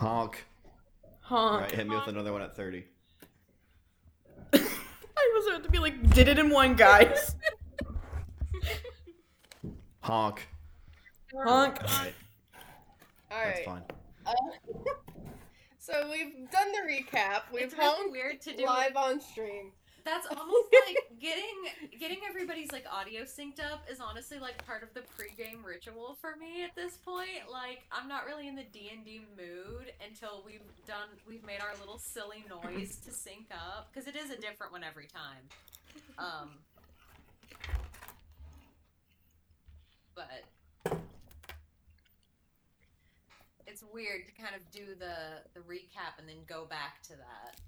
Honk. Honk. Right, hit me with another one at 30. I was about to be like, did it in one, guys. Honk. Honk. Alright, All that's right. fine. Uh, so we've done the recap. We've It's really honked weird to do. live on stream. That's almost like getting getting everybody's like audio synced up is honestly like part of the pregame ritual for me at this point. Like I'm not really in the D and D mood until we've done we've made our little silly noise to sync up because it is a different one every time. Um, but it's weird to kind of do the the recap and then go back to that.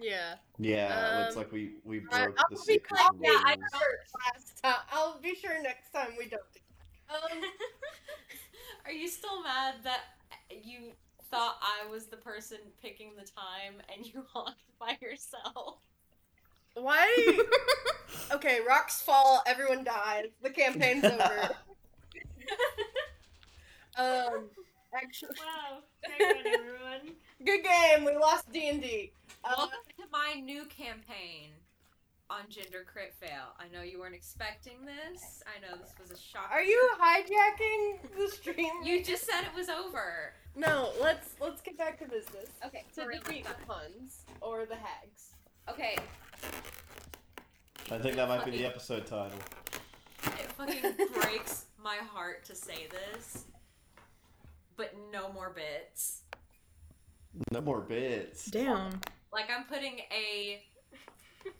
Yeah. Yeah, it looks Um, like we, we I- broke I'll the be secret clear, yeah, I rules. Last time, I'll be sure next time we don't. do- Um, Are you still mad that you thought I was the person picking the time and you walked by yourself? why? okay, rocks fall. Everyone dies. The campaign's over. Um, actually, Wow. Hang everyone. good game. We lost D and D. Uh, Welcome to my new campaign on Gender Crit Fail. I know you weren't expecting this. I know this was a shock. Are you hijacking the stream? You just said it was over. No, let's let's get back to business. Okay, so for real, defeat let's the puns or the hags. Okay, I think that might be the episode title. it fucking breaks my heart to say this, but no more bits. No more bits. Damn. Like I'm putting a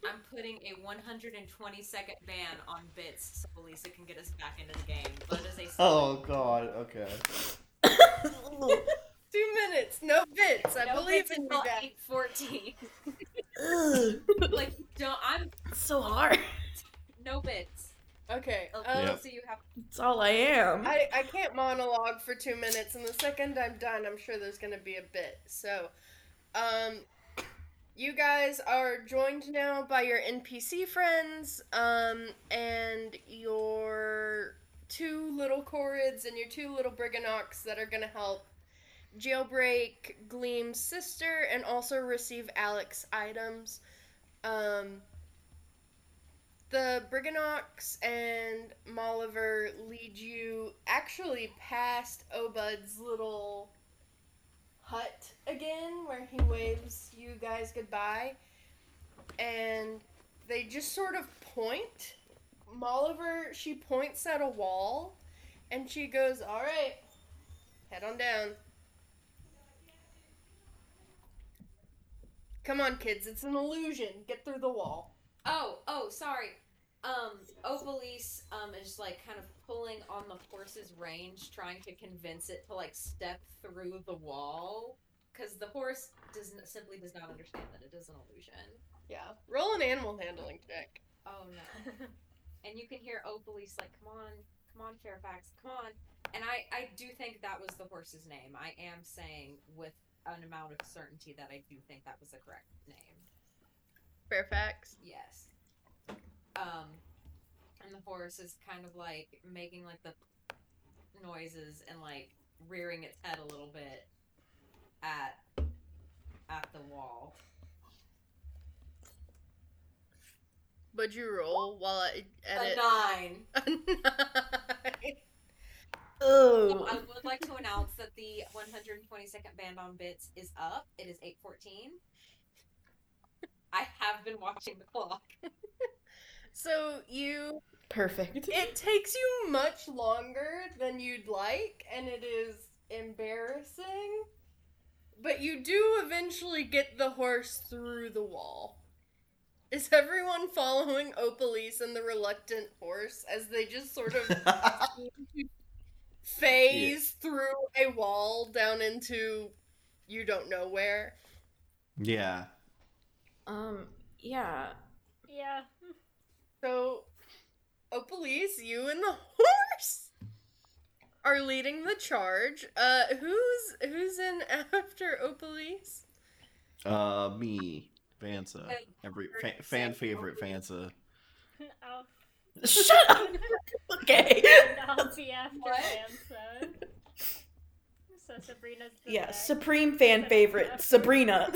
I'm putting a 120 second ban on bits so Lisa can get us back into the game. But as a Oh god, okay. Two minutes, no bits. I no believe bits in you guys. 814. Like don't I'm it's so hard. no bits. Okay. Oh, Um, Yep. So you have It's all I am. I, I can't monologue for two minutes, and the second I'm done, I'm sure there's gonna be a bit. So, um, you guys are joined now by your NPC friends, um, and your two little Chorids and your two little Briganox that are gonna help jailbreak Gleam's sister and also receive Alec's items. Um, the Briganox and Molliver lead you actually past Obud's little hut again, where he waves you guys goodbye. And they just sort of point. Molliver, she points at a wall, and she goes, Alright, head on down. Come on, kids, it's an illusion. Get through the wall. Oh, oh, sorry. Um, Opalise um is like kind of pulling on the horse's range, trying to convince it to like step through the wall, because the horse does not, simply does not understand that it is an illusion. Yeah. Roll an animal handling check. Oh no! and you can hear Opalise like, "Come on, come on, Fairfax, come on!" And I, I do think that was the horse's name. I am saying with an amount of certainty that I do think that was the correct name. Fairfax. Yes. Um, and the horse is kind of like making like the noises and like rearing its head a little bit at at the wall. Would you roll while I edit? A nine. A nine. Oh. I would like to announce that the 120 second band on bits is up. It is 8:14. I have been watching the clock. So you Perfect. it takes you much longer than you'd like and it is embarrassing. But you do eventually get the horse through the wall. Is everyone following Opalise and the reluctant horse as they just sort of phase through a wall down into you don't know where? yeah. Um, yeah. Yeah. So, Opalise, you and the horse are leading the charge. Uh, who's who's in after Opalise? Uh, me, Vansa. Every fa- fan favorite Vansa. I'll, Shut up. okay. I'll be after What? Vansa. So Sabrina's the Yeah, back. supreme fan favorite, Sabrina.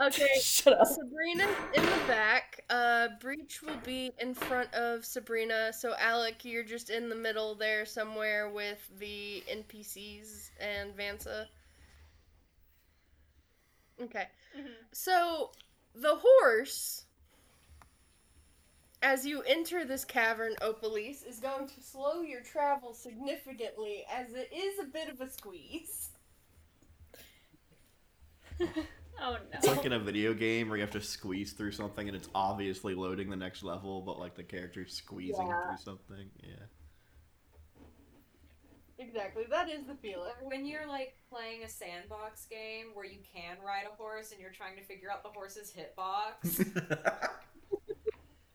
In the back. Okay, Shut up. Sabrina's in the back. Uh, Breach will be in front of Sabrina. So Alec, you're just in the middle there somewhere with the NPCs and Vansa. Okay. Mhm. So the horse, as you enter this cavern, Opalise, is going to slow your travel significantly, as it is a bit of a squeeze. Oh no. It's like in a video game where you have to squeeze through something and it's obviously loading the next level, but like the character's squeezing Yeah. through something. Yeah. Exactly, that is the feeling. When you're like playing a sandbox game where you can ride a horse and you're trying to figure out the horse's hitbox.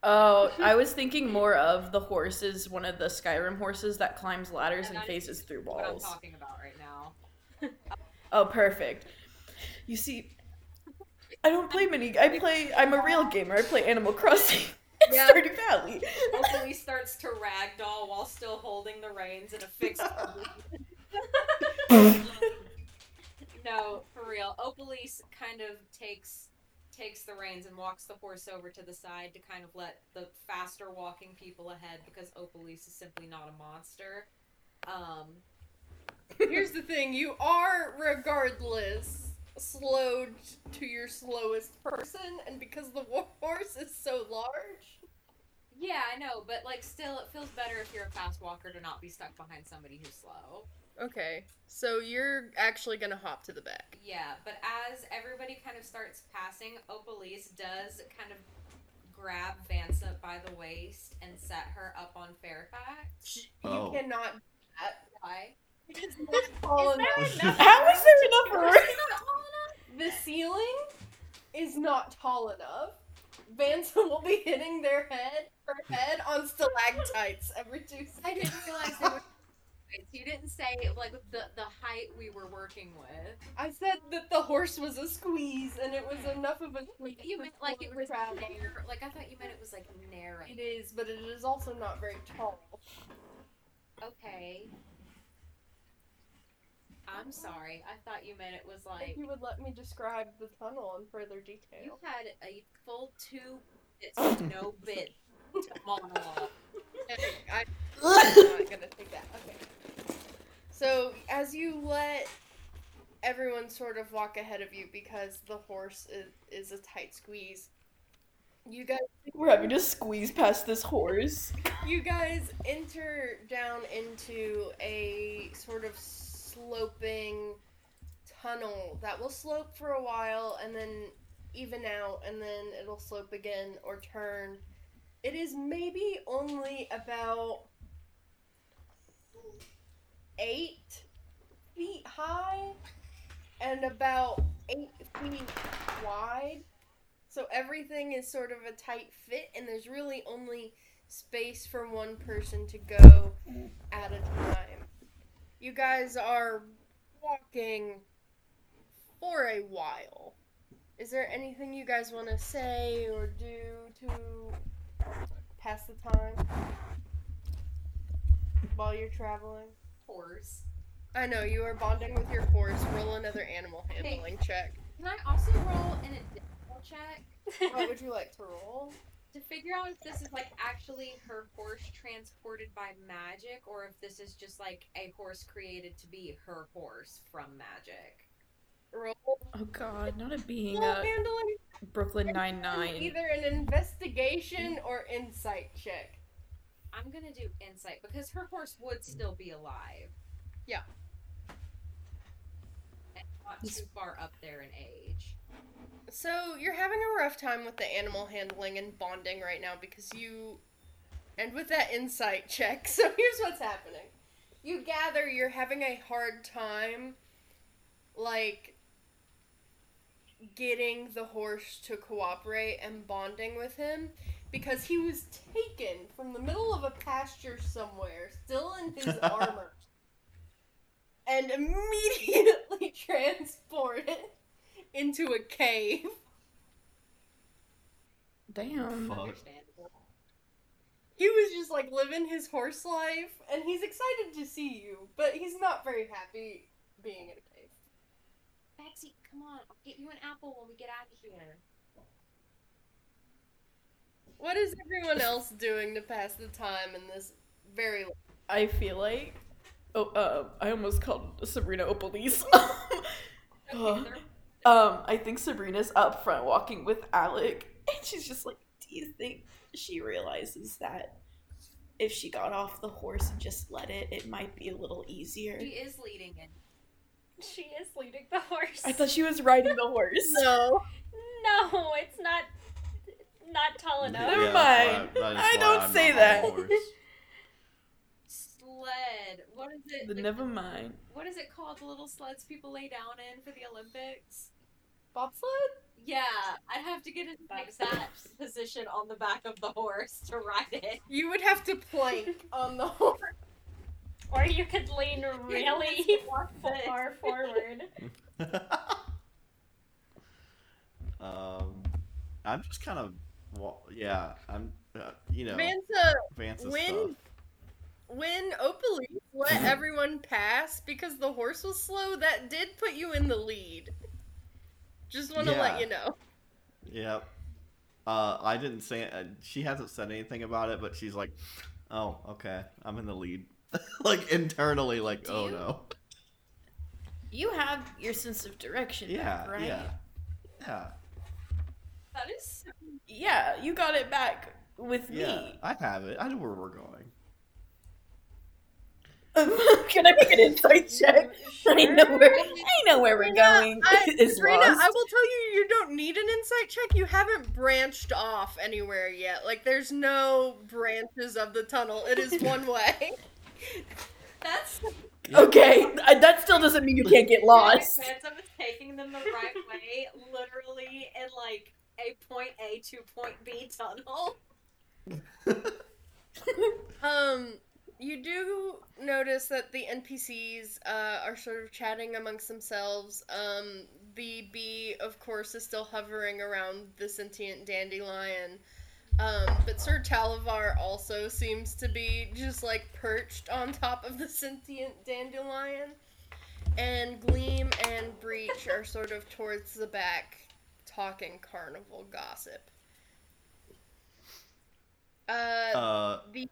Oh, I was thinking more of the horses, one of the Skyrim horses that climbs ladders and That's phases through walls. what I'm walls. talking about right now. Oh, perfect. You see, I don't play mini. I play. I'm a real gamer. I play Animal Crossing. and Yeah. Stardew Valley. Hopefully starts to ragdoll while still holding the reins in a fixed position. no, for real. Opalise kind of takes takes the reins and walks the horse over to the side to kind of let the faster walking people ahead because Opalise is simply not a monster. Um, Here's the thing you are, regardless, slowed to your slowest person, and because the wa- horse is so large. yeah, I know, but like still, it feels better if you're a fast walker to not be stuck behind somebody who's slow. Okay, so you're actually gonna hop to the back. Yeah, but as everybody kind of starts passing, Opalise does kind of grab Vansa by the waist and set her up on Fairfax. You Oh. cannot do that. Why? It is not tall Is enough. enough? How is there enough room? The ceiling is not tall enough. Vansa will be hitting their head, her head on stalactites every two seconds. I didn't realize they were. You didn't say like the the height we were working with. I said that the horse was a squeeze, and it was enough of a squeeze. You to meant like it was travel. narrow. Like I thought you meant it was like narrow. It is, but it is also not very tall. Okay. I'm sorry. I thought you meant it was like If you would let me describe the tunnel in further detail. you had a full two bits no bit monologue. I, I'm not gonna take that. Okay. So as you let everyone sort of walk ahead of you because the horse is, is a tight squeeze, you guys We're having to squeeze past this horse. you guys enter down into a sort of sloping tunnel that will slope for a while and then even out and then it'll slope again or turn. It is maybe only about eight feet high and about eight feet wide. So everything is sort of a tight fit, and there's really only space for one person to go at a time. You guys are walking for a while. Is there anything you guys want to say or do to pass the time while you're traveling? Horse. I know you are bonding with your horse. Roll another animal handling check. Can I also roll an additional check What would you like to roll? To figure out if this is like actually her horse transported by magic, or if this is just like a horse created to be her horse from magic? Roll Oh God, not a being animal a handling. Brooklyn Nine Nine. Either an investigation or insight check. I'm gonna do insight because her horse would still be alive. Yeah. And not too far up there in age. So you're having a rough time with the animal handling and bonding right now because you, and with that insight check. So here's what's happening: you gather you're having a hard time, like getting the horse to cooperate and bonding with him because he was taken from the middle of a pasture somewhere, still in his armor, and immediately transported into a cave. Damn. Fuck. He was just like living his horse life, and he's excited to see you, but he's not very happy being in a cave. Betsy, come on. I'll get you an apple when we get out of here. What is everyone else doing to pass the time in this very I feel like. Oh, uh, I almost called Sabrina Opalise. police. Oh. um, I think Sabrina's up front walking with Alec, and she's just like, "Do you think she realizes that if she got off the horse and just let it, it might be a little easier?" She is leading it. She is leading the horse. I thought she was riding the horse. No. No, it's not not tall enough. Never Yeah, that's mind. why- that is I don't I'm say not on that. The horse. Sled. What is it? But like, never mind. What is it called? The little sleds people lay down in for the Olympics? Bobsled? Yeah, I'd have to get in the exact position on the back of the horse to ride it. You would have to plank on the horse. Or you could lean really far forward. um, I'm just kind of, well, yeah, I'm, uh, you know, Vansa, Vance's when- stuff. When Opalise let everyone pass because the horse was slow, that did put you in the lead. Just want to Yeah. let you know. Yep. Uh, I didn't say uh, she hasn't said anything about it, but she's like, "Oh, okay, I'm in the lead." like internally, like, Do "Oh you- no." You have your sense of direction, Yeah, back, right? yeah, yeah, That is Yeah, you got it back with yeah. me. I have it. I know where we're going. Can I make an insight check? I know where I know where we're going. I, Is Serena, lost. I will tell you, you don't need an insight check. You haven't branched off anywhere yet. Like, there's no branches of the tunnel. It is one way. That's Okay, I- that still doesn't mean you can't get lost. Phantom is taking them the right way, literally in like a point A to point B tunnel. Um, you do notice that the NPCs uh, are sort of chatting amongst themselves. Um, the bee, of course, is still hovering around the sentient dandelion. Um, but Sir Talavar also seems to be just like perched on top of the sentient dandelion. And Gleam and Breach are sort of towards the back talking carnival gossip. Uh, Uh, the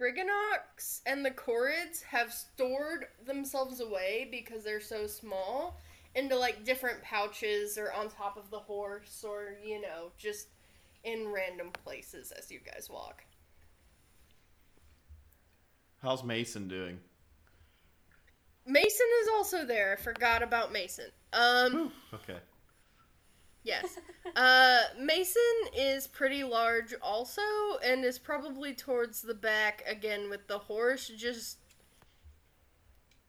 Briganox and the Chorids have stored themselves away because they're so small into like different pouches or on top of the horse or, you know, just in random places as you guys walk. how's Mason doing? Mason is also there. I forgot about Mason. Um, Okay. Yes. Uh, Mason is pretty large also and is probably towards the back again with the horse just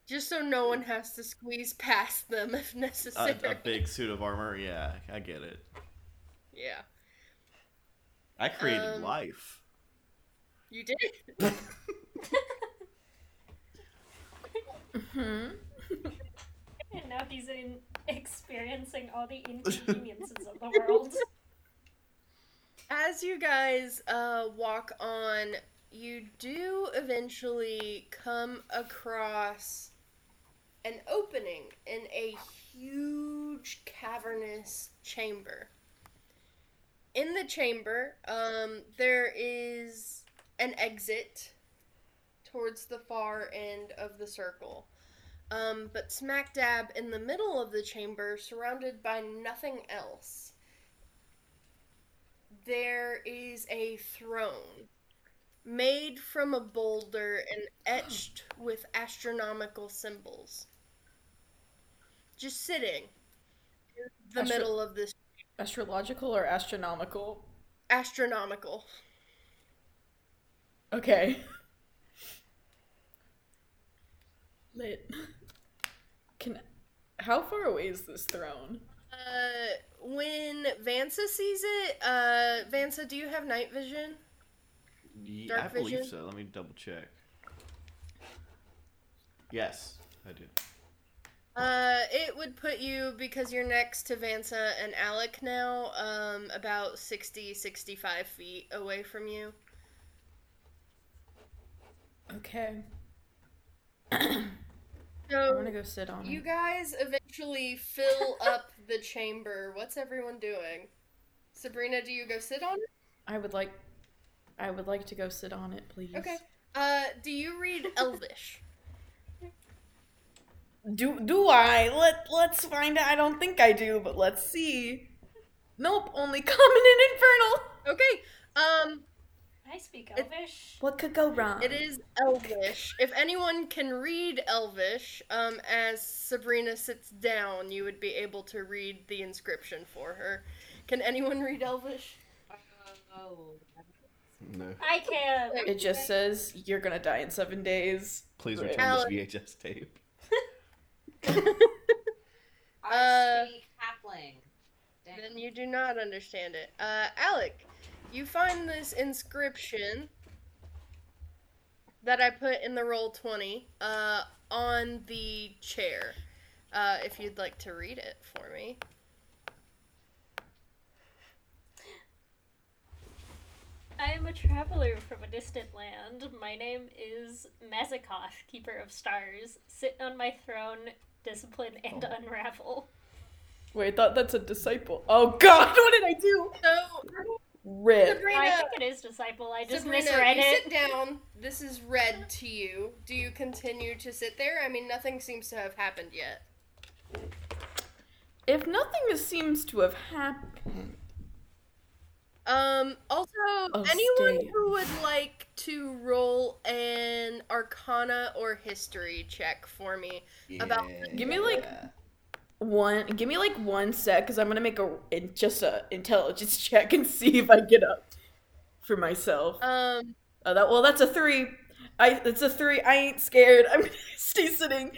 just so no one has to squeeze past them if necessary. a big suit of armor. Yeah, I get it. Yeah. I created Um, life. You did? hmm And now he's in experiencing all the inconveniences of the world. As you guys uh, walk on, you do eventually come across an opening in a huge cavernous chamber. In the chamber, um, there is an exit towards the far end of the circle. Um, but smack dab in the middle of the chamber, surrounded by nothing else, there is a throne made from a boulder and etched with astronomical symbols. Just sitting in the Astro- middle of this Astrological or astronomical? astronomical. Okay. Lit. Can how far away is this throne? Uh, when Vansa sees it, uh, Vansa, do you have night vision? Ye- dark I believe vision? so. Let me double check. Yes, I do. Uh, it would put you because you're next to Vansa and Alec now, um, about 60, 65 feet away from you. Okay. I So want to go sit on you it. guys eventually fill up the chamber. What's everyone doing? Sabrina, do you go sit on it? I would like, I would like to go sit on it, please. Okay. Uh, do you read Elvish? Do do I? Let Let's find out. I don't think I do, but let's see. Nope, only common and infernal. Okay. Um, I speak It- Elvish. What could go wrong? it is Elvish. If anyone can read Elvish, um, as Sabrina sits down, you would be able to read the inscription for her. Can anyone read Elvish? Oh. No. I can't. It just says you're gonna die in seven days. Please return Alan. this VHS tape. I Uh, speak halfling. Dang. Then you do not understand it. Uh, Alec, you find this inscription that I put in the roll 20 uh, on the chair. Uh, if you'd like to read it for me. I am a traveler from a distant land. My name is Mazakoth, Keeper of Stars. Sit on my throne, discipline and Oh. unravel. Wait, I thought that's a disciple. Oh God, what did I do? So, Rip. I think it is disciple. I just Sabrina, misread you it. sit down. This is read to you. Do you continue to sit there? I mean, nothing seems to have happened yet. If nothing seems to have happened, Um, also, Oh, anyone stay. who would like to roll an Arcana or History check for me about Give me, like, one, give me like one sec, because I'm gonna make a just a intelligence check and see if I get up for myself. um Oh, that well, that's a three. I it's a three. I ain't scared. I'm gonna stay sitting.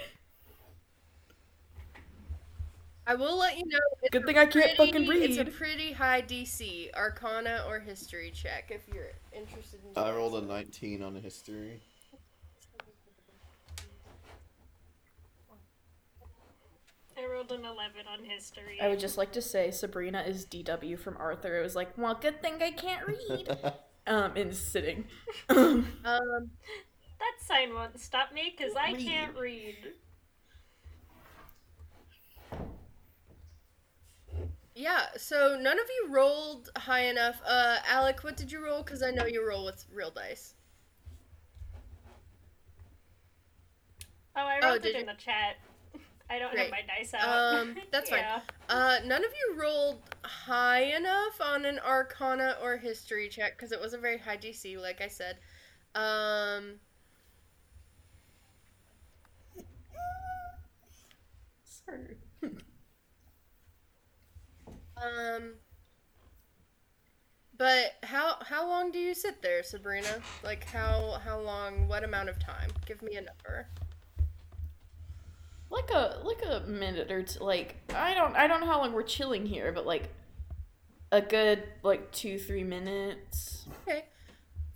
I will let you know. Good thing I can't pretty- fucking read. It's a pretty high DC, Arcana or History check if you're interested in. I rolled a 19 on the history. I rolled an 11 on history. I would just like to say Sabrina is DW from Arthur. It was like, well, good thing I can't read. um, in sitting. Um, That sign won't stop me because I Read. can't read. yeah. So none of you rolled high enough. Uh, Alec, what did you roll? Because I know you roll with real dice. Oh, I Oh, wrote did it in you? the chat. I don't Great. have my dice out. Um, that's fine. Uh, none of you rolled high enough on an Arcana or History check because it was a very high DC, like I said. Um, Sorry. um, but how how long do you sit there, Sabrina? Like how how long? What amount of time? Give me a number. Like a like a minute or two. Like I don't I don't know how long we're chilling here, but like a good like two three minutes. Okay.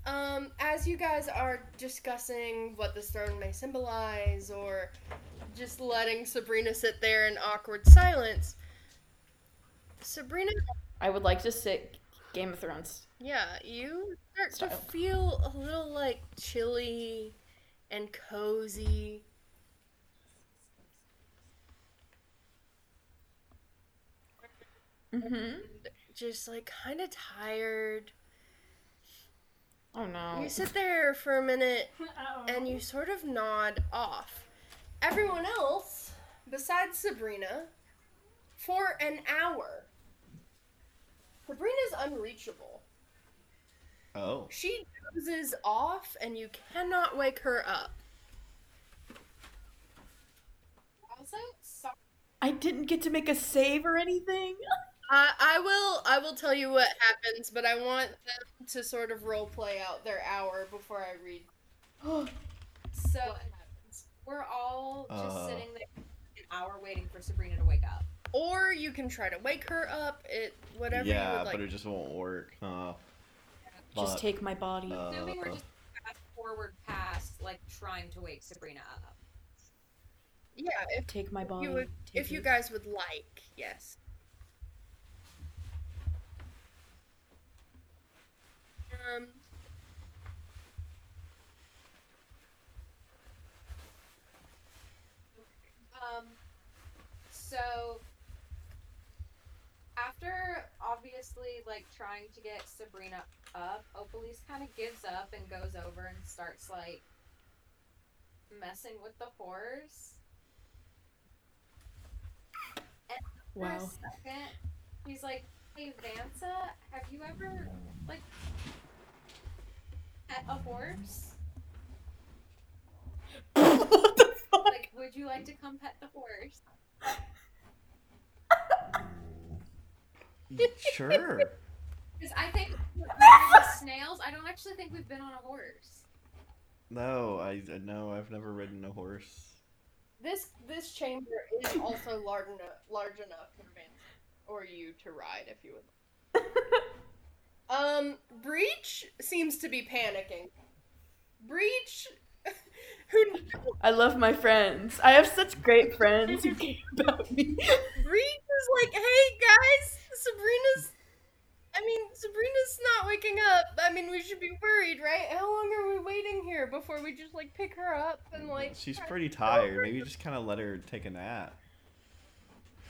Um, as you guys are discussing what the stone may symbolize, or just letting Sabrina sit there in awkward silence, Sabrina, I would like to sit Game of Thrones. yeah, you start Style. to feel a little like chilly and cozy. Mm-hmm. Just like kind of tired. Oh no. You sit there for a minute Uh-oh. and you sort of nod off. Everyone else, besides Sabrina, for an hour, Sabrina's unreachable. Oh. She dozes off and you cannot wake her up. Also, sorry. I didn't get to make a save or anything. I I will I will tell you what happens, but I want them to sort of role play out their hour before I read. So we're all just Uh. sitting there an hour waiting for Sabrina to wake up. Or you can try to wake her up. It whatever you yeah, would like. but it just won't work. Huh? Just But, take my body. uh, Assuming we're just fast forward past like trying to wake Sabrina up. yeah, if take my body. you would, take if you guys would like, yes. Um, um, so after obviously like trying to get Sabrina up, Opalise kind of gives up and goes over and starts like messing with the horse. And wow. second, he's like, "Hey, Vansa, have you ever like pet a horse? what the fuck? Like, would you like to come pet the horse?" Sure. Because I think with snails, I don't actually think we've been on a horse. No, I no, I've never ridden a horse. This this chamber is also large enough large enough for Vance or you to ride if you would. Um, Breach seems to be panicking. Breach, who I love my friends. I have such great friends who care about me. Breach is like, hey guys, Sabrina's. I mean, Sabrina's not waking up. I mean, we should be worried, right? How long are we waiting here before we just like pick her up and like? She's pretty tired. Maybe just kind of let her take a nap.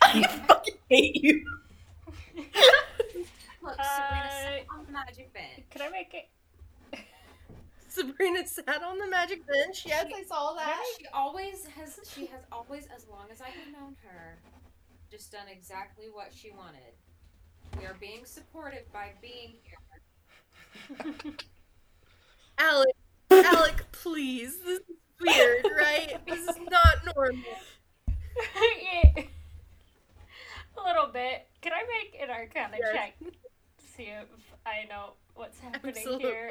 I fucking hate you. Look, Sabrina sat on the magic bench. Could I make it? Sabrina sat on the magic bench. Yes, I saw that. She always has. She has always, as long as I have known her, just done exactly what she wanted. We are being supportive by being here. Alec, Alec, please. This is weird, right? This is not normal. Yeah. A little bit. Can I make an arcana Yes. check? See if I know what's happening Absolutely. here.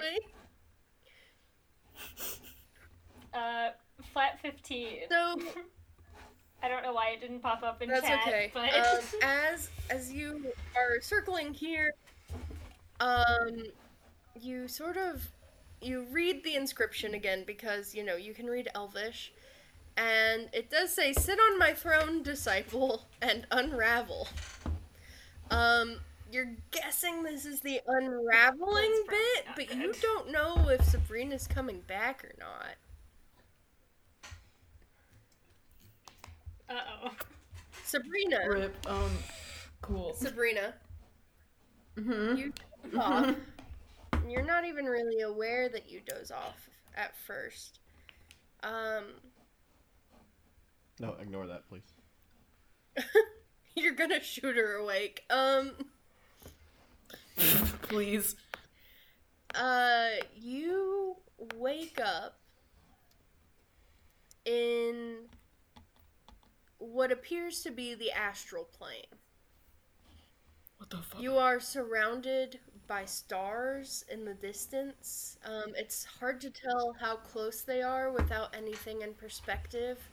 Uh, flat 15. So I don't know why it didn't pop up in That's chat, okay. but Um, as as you are circling here, um, you sort of you read the inscription again because you know you can read Elvish, and it does say, "Sit on my throne, disciple, and unravel." Um, you're guessing this is the unraveling bit, not but you don't know if Sabrina's coming back or not. uh oh. Sabrina, Rip. Um. Cool. Sabrina, Mm-hmm. you doze off. and You're not even really aware that you doze off at first. Um, No, ignore that, please. you're gonna shoot her awake. Um, Please. uh, you wake up in what appears to be the astral plane. What the fuck? You are surrounded by stars in the distance. Um, it's hard to tell how close they are without anything in perspective.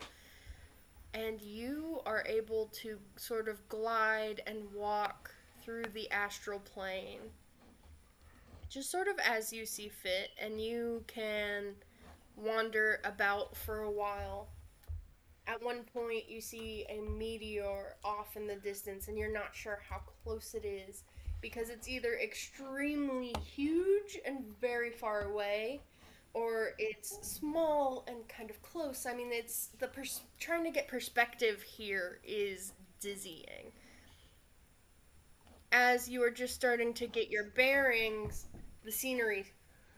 And you are able to sort of glide and walk through the astral plane. Just sort of as you see fit, and you can wander about for a while. At one point, you see a meteor off in the distance, and you're not sure how close it is because it's either extremely huge and very far away, or it's small and kind of close. I mean, it's the pers- trying to get perspective here is dizzying. As you are just starting to get your bearings, the scenery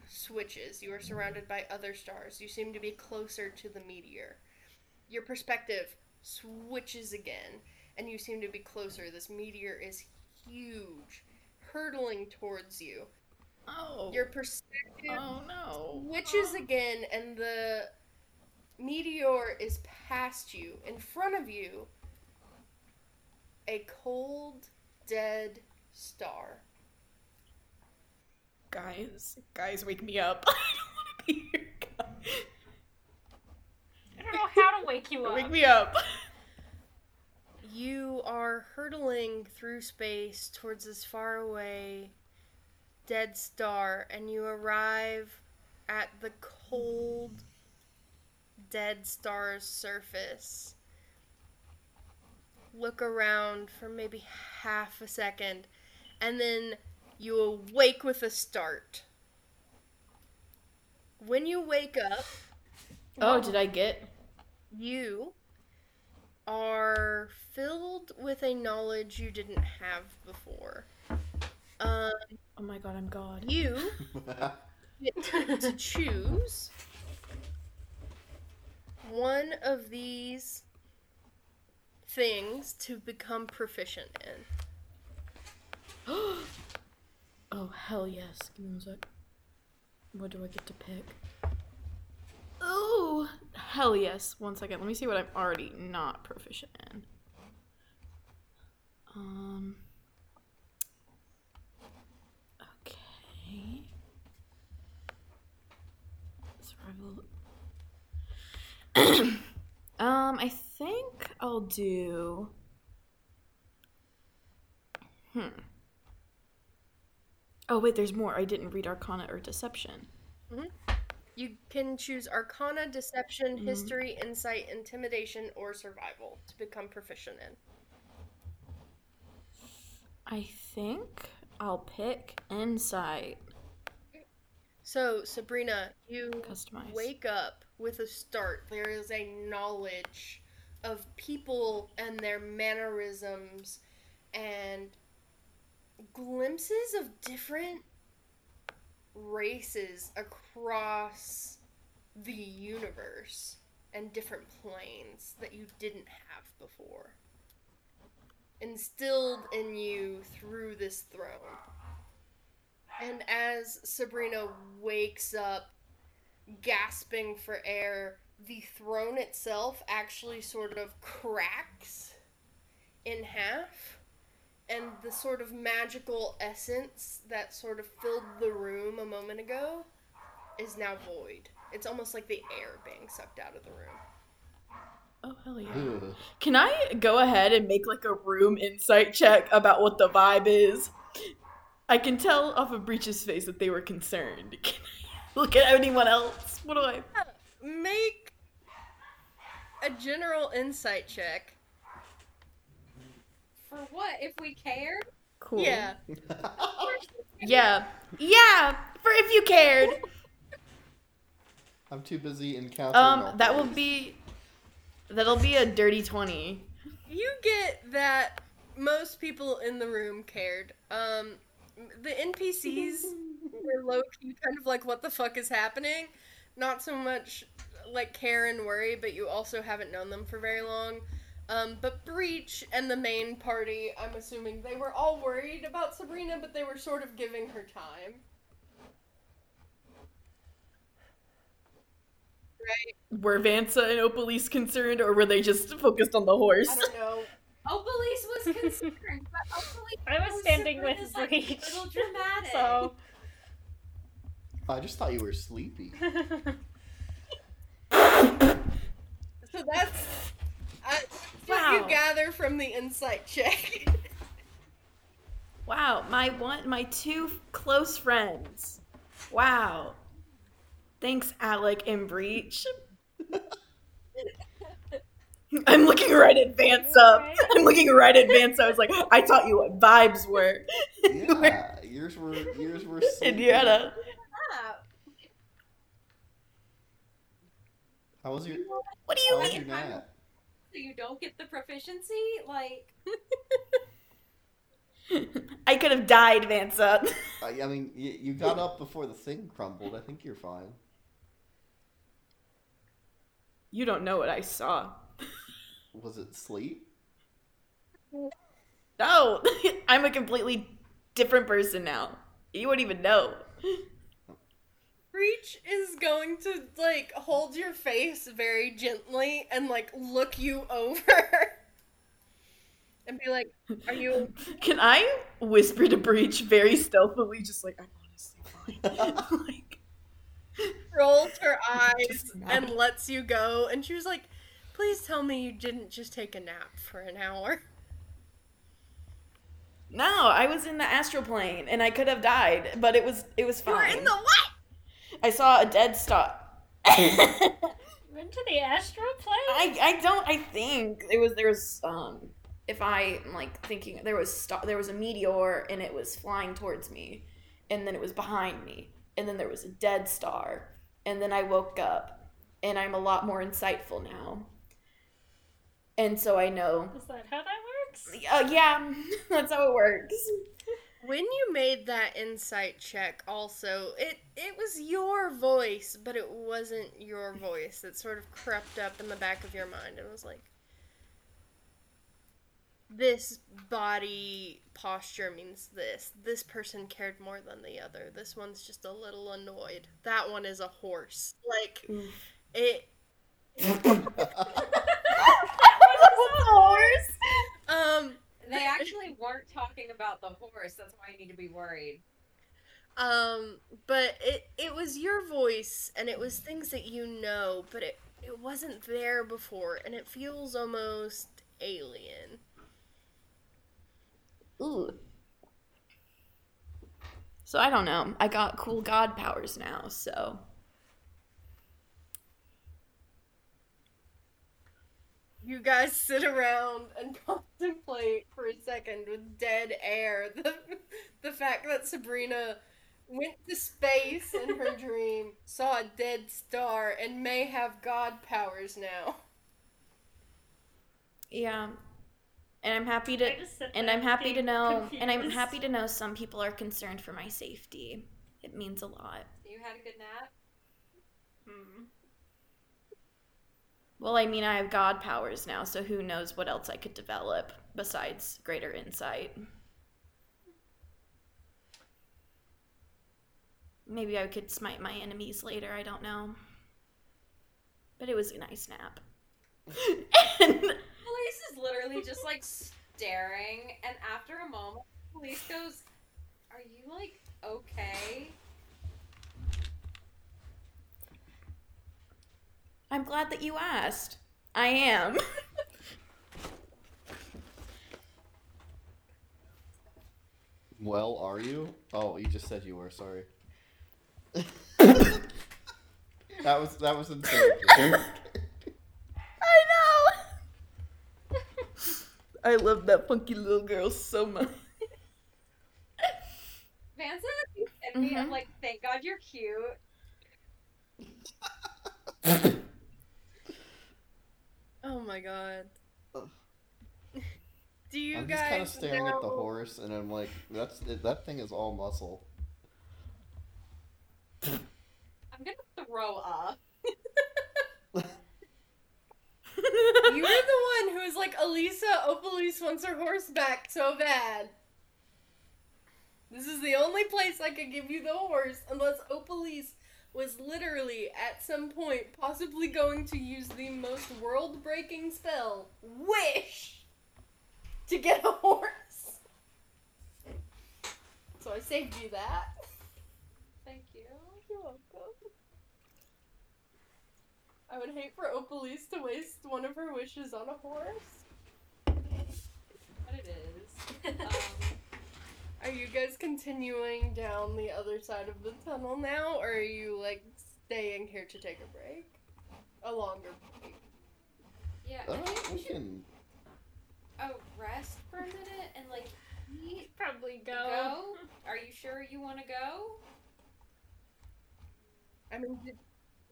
switches. You are surrounded by other stars. You seem to be closer to the meteor your perspective switches again and you seem to be closer this meteor is huge hurtling towards you Oh. your perspective Oh no. switches oh. again and the meteor is past you in front of you a cold dead star Guys, guys, wake me up. I don't want to be here, guys. I don't know how to wake you up. Wake me up. you are hurtling through space towards this faraway dead star and you arrive at the cold dead star's surface look around for maybe half a second and then you awake with a start when you wake up Oh, did I get? you are filled with a knowledge you didn't have before. Um, Oh my god, I'm God. you get to choose one of these things to become proficient in. Oh hell yes. Give me one sec. What do I get to pick? Oh hell yes. One second. Let me see what I'm already not proficient in. Um. Okay. Survival. um, I think I'll do. Hmm. Oh wait, there's more. I didn't read Arcana or Deception. You can choose Arcana, Deception, Mhm. History, Insight, Intimidation, or Survival to become proficient in. I think I'll pick Insight. So, Sabrina, you Customize. wake up with a start. There is a knowledge of people and their mannerisms and glimpses of different races across the universe and different planes that you didn't have before. Instilled in you through this throne. And as Sabrina wakes up, gasping for air, the throne itself actually sort of cracks in half, and the sort of magical essence that sort of filled the room a moment ago is now void. It's almost like the air being sucked out of the room. Oh hell yeah. Ugh. Can I go ahead and make like a room insight check about what the vibe is? I can tell off of Breach's face that they were concerned. Can I look at anyone else? What do I? Make a general insight check. For what? If we cared? Cool. Yeah. Yeah. Yeah. For if you cared. I'm too busy encountering. Um, that will be. That'll be a dirty twenty. You get that most people in the room cared. Um, the NPCs were low key kind of like, what the fuck is happening? Not so much like care and worry, but you also haven't known them for very long. Um, but Breach and the main party, I'm assuming they were all worried about Sabrina, but they were sort of giving her time. Right? Were Vansa and Opalise concerned, or were they just focused on the horse? I don't know. Opalise was concerned, but Opalise I was was standing with Sabrina's, like, Breach. little dramatic. So I just thought you were sleepy. So that's, uh, that's what Wow. you gather from the insight check. Wow, my one, my two close friends. Wow. Thanks, Alec and Breach. I'm looking right at Vansa. Right. I'm looking right at Vansa. I was like, I taught you what vibes were. Yeah, yours were yours were. Indiana. How was your What do How you was mean? Your nap? so you don't get the proficiency? Like, I could have died, Vansa. I, I mean, you, you got up before the thing crumbled. I think you're fine. You don't know what I saw. Was it sleep? No, I'm a completely different person now. You wouldn't even know. Breach is going to like hold your face very gently and like look you over and be like, "Are you Can I whisper to Breach very stealthily, just like I'm honestly fine? like, rolls her eyes and lets you go?" And she was like, "Please tell me you didn't just take a nap for an hour." no, I was in the astral plane and I could have died, but it was it was You were fine. in the what? I saw a dead star. I went to the astral plane. I don't I think it was there was um if I am like thinking there was star, there was a meteor and it was flying towards me and then it was behind me and then there was a dead star and then I woke up and I'm a lot more insightful now. And so I know Is that how that works. Uh, yeah, that's how it works. When you made that insight check, also, it it was your voice, but it wasn't your voice. It sort of crept up in the back of your mind and was like, "This body posture means this. This person cared more than the other. This one's just a little annoyed. That one is a horse. Like it." horse. Um. They actually weren't talking about the horse. That's why I need to be worried. Um, but it it was your voice and it was things that you know, but it it wasn't there before and it feels almost alien. Ooh. So I don't know. I got cool god powers now, so You guys sit around and contemplate for a second with dead air the the fact that Sabrina went to space in her dream, saw a dead star, and may have god powers now. yeah. And I'm happy to I just sit and I'm happy to being know and I'm happy to know some people are concerned for my safety. It means a lot. You had a good nap. Hmm. Well, I mean, I have god powers now, so who knows what else I could develop besides greater insight. Maybe I could smite my enemies later, I don't know. But it was a nice nap. and Police is literally just like staring, and after a moment, police goes, "Are you like okay?" I'm glad that you asked. I am. Well, are you? Oh, you just said you were. Sorry. that was that was insane. I know. I love that funky little girl so much. Vanessa and me, I'm Mhm. like, "Thank God you're cute." Oh my god. Ugh. Do you I'm guys just kind of staring at the horse, and I'm like, that's that thing is all muscle. I'm gonna throw up. You were the one who was like, Elisa, Opalise wants her horse back so bad. This is the only place I could give you the horse unless Opalise was literally at some point possibly going to use the most world breaking spell, Wish, to get a horse. So I saved you that. Thank you. You're welcome. I would hate for Opalise to waste one of her wishes on a horse. But it is. Um, Are you guys continuing down the other side of the tunnel now, or are you like staying here to take a break? A longer break. yeah, Uh, I think we we can. oh, rest for a minute and like eat. Probably go. Go? Are you sure you want to go? I mean, did,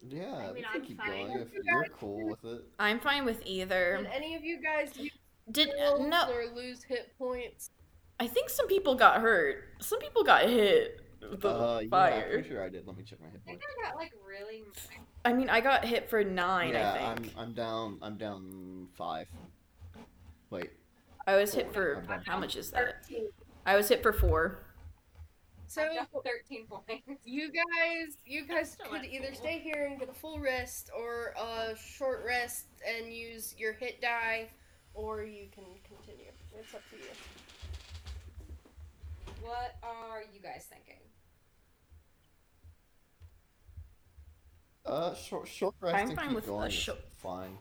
Yeah, I we can I'm keep fine. going if you're cool with it. I'm fine with either. did any of you guys use Did pills no? or lose hit points? I think some people got hurt. Some people got hit with the Uh, yeah, I'm fire. pretty sure I did. Let me check my hit I think. I got like really. I mean, I got hit for nine. Yeah, I think I'm I'm down. I'm down five. Wait, I was hit for I'm how much is that? 13. I was hit for four. So I got 13 points. you guys, you guys could either cool. stay here and get a full rest, or a short rest and use your hit die, or you can continue. It's up to you. What are you guys thinking? uh, short short rest I'm fine with a going. is short- Fine.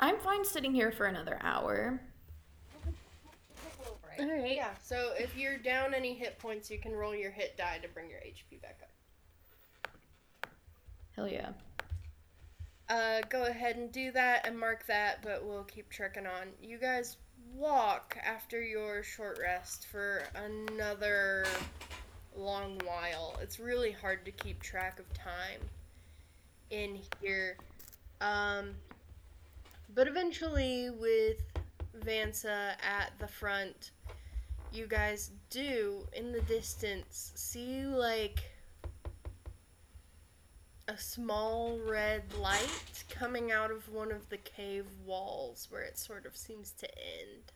I'm fine sitting here for another hour. Take a little break. right. Yeah, so if you're down any hit points, you can roll your hit die to bring your HP back up. Hell yeah. Uh, go ahead and do that and mark that, but we'll keep trekking on. You guys walk after your short rest for another long while. It's really hard to keep track of time in here. Um, but eventually, with Vansa at the front, you guys do in the distance see like a small red light coming out of one of the cave walls where it sort of seems to end.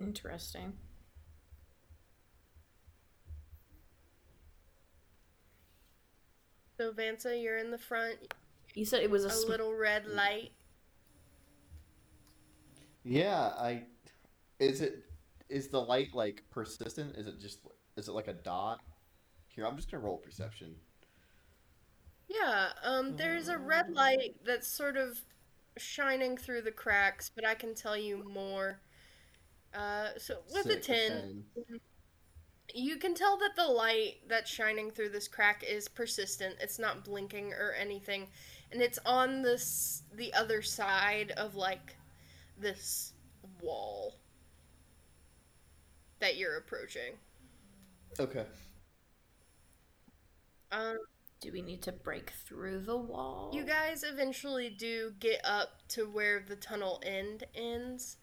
Interesting. So Vansa, you're in the front. You said it was a, A sm- little red light. Yeah, I. Is it? Is the light like persistent? Is it just? Is it like a dot? Here, I'm just gonna roll perception. Yeah, um, there's a red light that's sort of shining through the cracks, but I can tell you more. Uh, so with a Sick, 10, you can tell that the light that's shining through this crack is persistent. It's not blinking or anything, and it's on this the other side of like this wall that you're approaching. Okay. Um, do we need to break through the wall? You guys eventually do get up to where the tunnel end ends.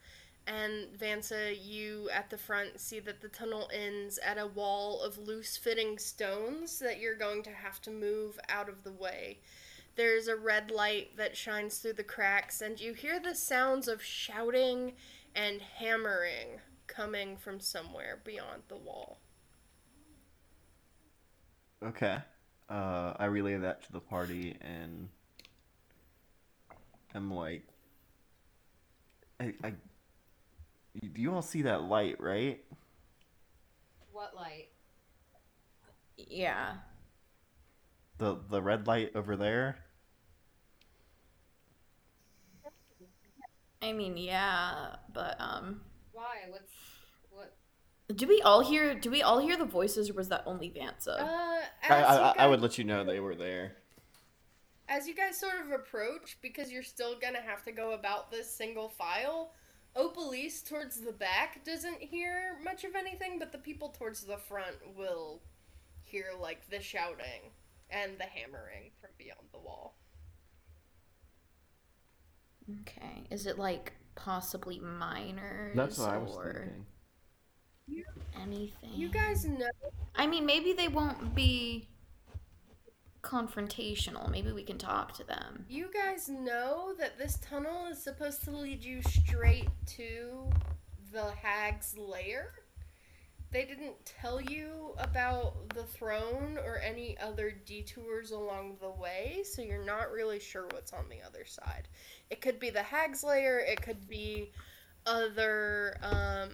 And Vansa, you at the front see that the tunnel ends at a wall of loose fitting stones that you're going to have to move out of the way. There's a red light that shines through the cracks, and you hear the sounds of shouting and hammering coming from somewhere beyond the wall. Okay. Uh, I relay that to the party and I'm like, I, I, you- you all see that light, right? What light? Yeah. The the red light over there. I mean, yeah, but um Why? What's what? do we all hear do we all hear the voices or was that only Vansa? Uh, I, I, you I would let you know they were there. as you guys sort of approach, because you're still gonna have to go about this single file, Opalise towards the back doesn't hear much of anything, but the people towards the front will hear like the shouting and the hammering from beyond the wall. Okay. Is it like possibly miners That's what I was thinking. anything? You guys know I mean, maybe they won't be confrontational. Maybe we can talk to them. you guys know that this tunnel is supposed to lead you straight to the hag's lair. They didn't tell you about the throne or any other detours along the way, so you're not really sure what's on the other side. It could be the hag's lair, it could be other um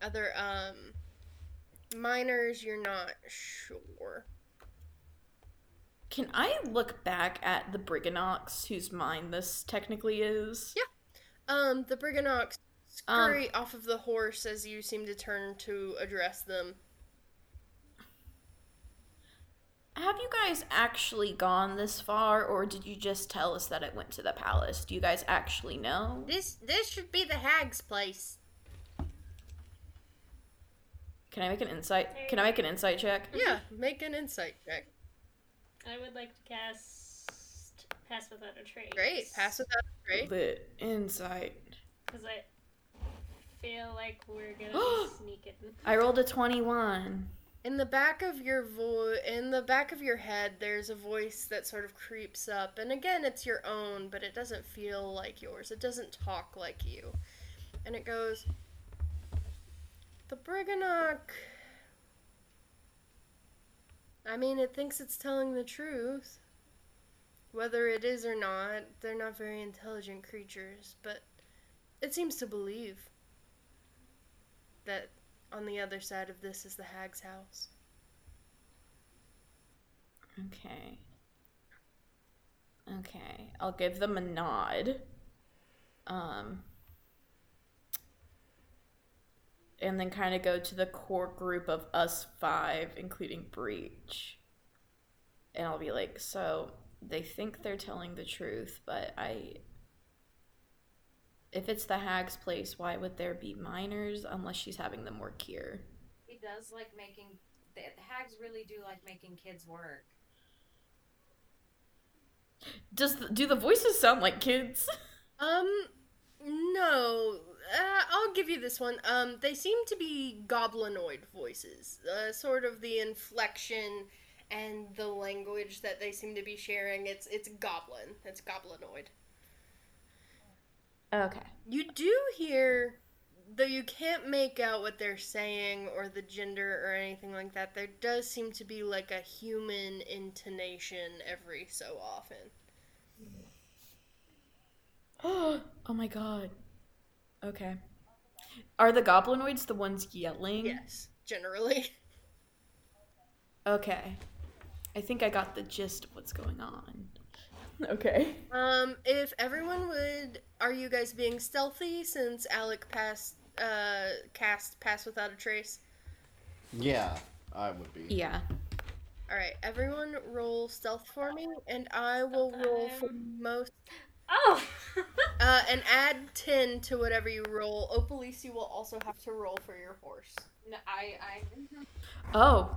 other um miners, you're not sure. Can I look back at the Brigganocks whose mine this technically is? Yeah. Um, the Brigganocks Um, scurry off of the horse as you seem to turn to address them. Have you guys actually gone this far, or did you just tell us that it went to the palace? Do you guys actually know? This this should be the hag's place. Can I make an insight? Can I make an insight check? Yeah, make an insight check. I would like to cast Pass Without a Trace. Great, pass without a trace. The insight. Because I feel like we're gonna be sneaking. I rolled a twenty-one. In the back of your vo- in the back of your head, there's a voice that sort of creeps up, and again, it's your own, but it doesn't feel like yours. It doesn't talk like you, and it goes, "The Brigganock." I mean, it thinks it's telling the truth. Whether it is or not, they're not very intelligent creatures, but it seems to believe that on the other side of this is the hag's house. Okay. Okay. I'll give them a nod. Um and then kind of go to the core group of us five, including Breach. And I'll be like, so they think they're telling the truth, but I. If it's the hag's place, why would there be minors unless she's having them work here? He does like making the, the hags really do like making kids work. Does the, do the voices sound like kids? Um, no. Uh, I'll give you this one. Um, they seem to be goblinoid voices. Uh, sort of the inflection and the language that they seem to be sharing. It's it's goblin. It's goblinoid. Okay. You do hear, though you can't make out what they're saying or the gender or anything like that. There does seem to be like a human intonation every so often. oh my god. Okay. Are the goblinoids the ones yelling? Yes, generally. Okay. I think I got the gist of what's going on. Okay. Um, if everyone would, are you guys being stealthy since Alec passed, uh, cast Pass Without a Trace? Yeah, I would be. Yeah. All right, everyone roll stealth for me, and I will roll for most. Oh! Uh, and add ten to whatever you roll. Opalise, you will also have to roll for your horse. No, I, I, Oh,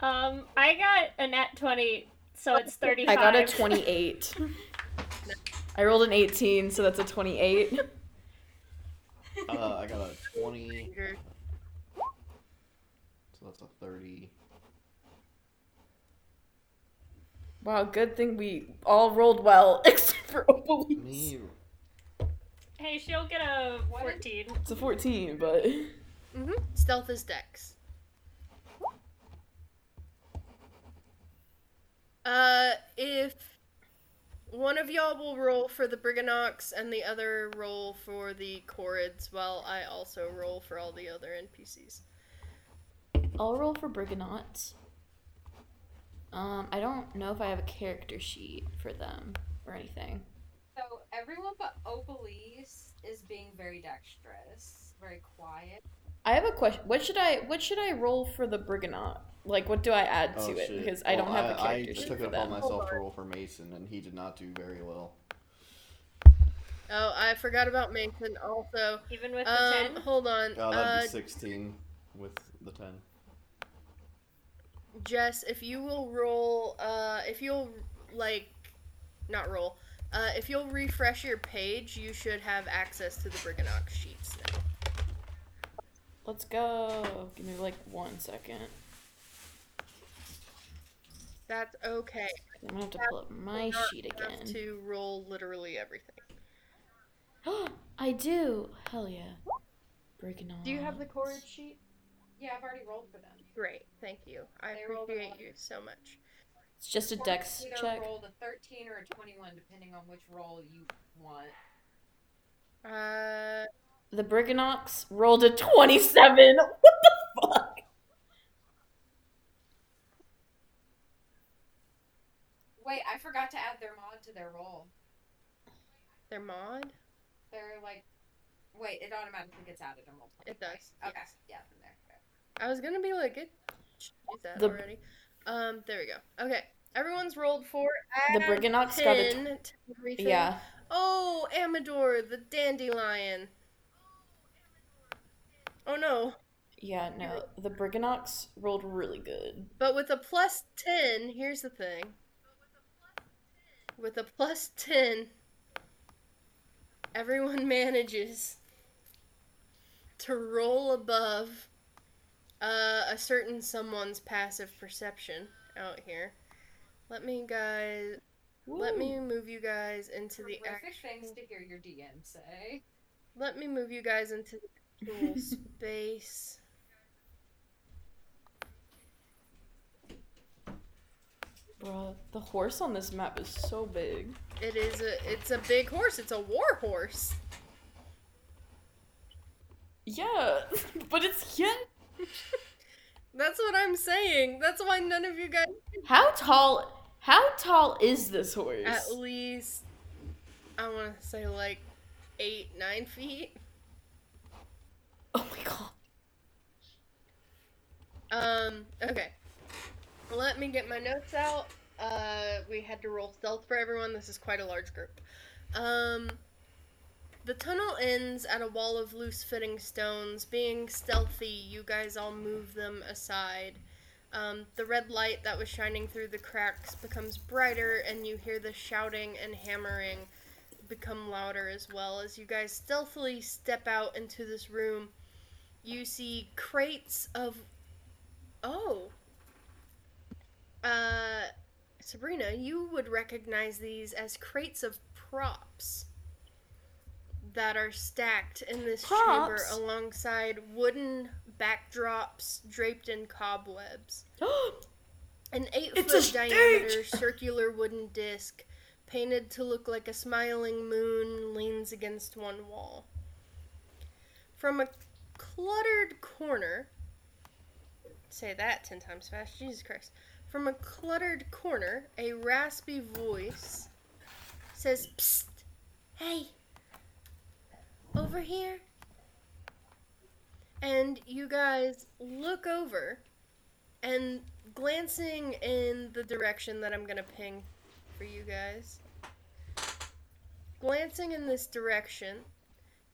um, I got a nat 20, so it's 35. I got a 28. I rolled an 18, so that's a 28. Uh, I got a 20, so that's a 30. Wow, good thing we all rolled well, except for Opalise. Me, Hey, she'll get a 14. It's a 14, but. Mhm. Stealth is dex. Uh, if one of y'all will roll for the Brigganocks and the other roll for the Chorids, while I also roll for all the other NPCs. I'll roll for Brigganocks. Um, I don't know if I have a character sheet for them or anything. so everyone but Opalise is being very dexterous, very quiet. I have a question. What should I what should I roll for the Brigganock? Like, what do I add oh to it? shit. Because I don't have a I, character I sheet took it upon myself to roll for Mason, and he did not do very well. Oh, I forgot about Mason also. Even with the Um, 10. hold on. Oh, that'd Uh, be 16 with the 10. Jess, if you will roll, uh, if you'll like, not roll, uh, if you'll refresh your page, you should have access to the Brigganock sheets now. Let's go. Give me like one second. That's okay. I'm gonna have to pull up my sheet enough again. to roll literally everything. I do. Hell yeah. Brigganock. Do you have the chorus sheet? Yeah, I've already rolled for them. Great, thank you. I They rolled a appreciate one. you so much. It's just a Or dex either check. rolled a 13 or a 21, depending on which roll you want. Uh, The Brigganocks rolled a 27. What the fuck? Wait, I forgot to add their mod to their roll. their mod. They're like, wait, it automatically gets added in roll. It does. Okay, yes. yeah, from there. Okay. I was gonna be like, it. That The- already. Um, there we go. Okay, everyone's rolled for. The Brigganocks got a 10 to everything. Yeah. Oh, Amidor, the dandelion. Oh no. Yeah, no. The Brigganocks rolled really good. But with a plus 10, here's the thing. With a plus 10, everyone manages to roll above uh, a certain someone's passive perception out here. Let me guys let me move you guys into the Terrific actual things to hear your DM say. let me move you guys into the actual space. Bruh, the horse on this map is so big. It is a it's a big horse. It's a war horse. Yeah, but it's yeah. That's what I'm saying. That's why none of you guys How tall? How tall is this horse? at least I want to say like eight, nine feet. oh my god. Um. Okay. Let me get my notes out. Uh, we had to roll stealth for everyone. This is quite a large group. Um. the tunnel ends at a wall of loose fitting stones. Being stealthy, you guys all move them aside. Um, the red light that was shining through the cracks becomes brighter, and you hear the shouting and hammering become louder as well. As you guys stealthily step out into this room, you see crates of. Oh. Uh, Sabrina, you would recognize these as crates of props that are stacked in this chamber alongside wooden backdrops draped in cobwebs. An eight it's foot diameter circular wooden disc, painted to look like a smiling moon, leans against one wall. From a cluttered corner, say that ten times fast, Jesus Christ. From a cluttered corner, a raspy voice says, Psst, hey, over here. And you guys look over, and glancing in the direction that I'm gonna ping for you guys, glancing in this direction,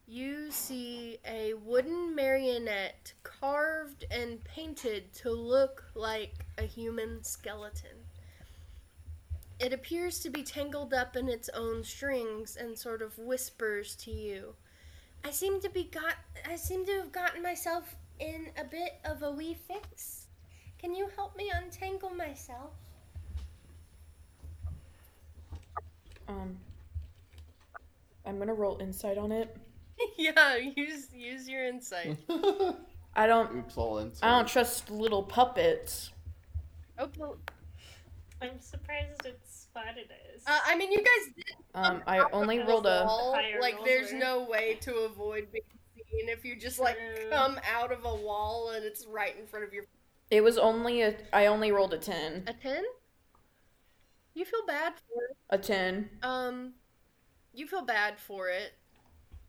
you see a wooden marionette carved and painted to look like a human skeleton. It appears to be tangled up in its own strings and sort of whispers to you. I seem to be got I seem to have gotten myself in a bit of a wee fix. Can you help me untangle myself? Um, I'm gonna roll insight on it. yeah, use use your insight. I don't. Oops, all in. I don't trust little puppets. oh, well, I'm surprised it's spotted us. uh, I mean, you guys did Um, I only rolled a. wall. Like, there's no way to avoid being seen if you just like True. come out of a wall and it's right in front of your. It was only a. I only rolled a ten. A ten? You feel bad for it. A ten. Um, you feel bad for it,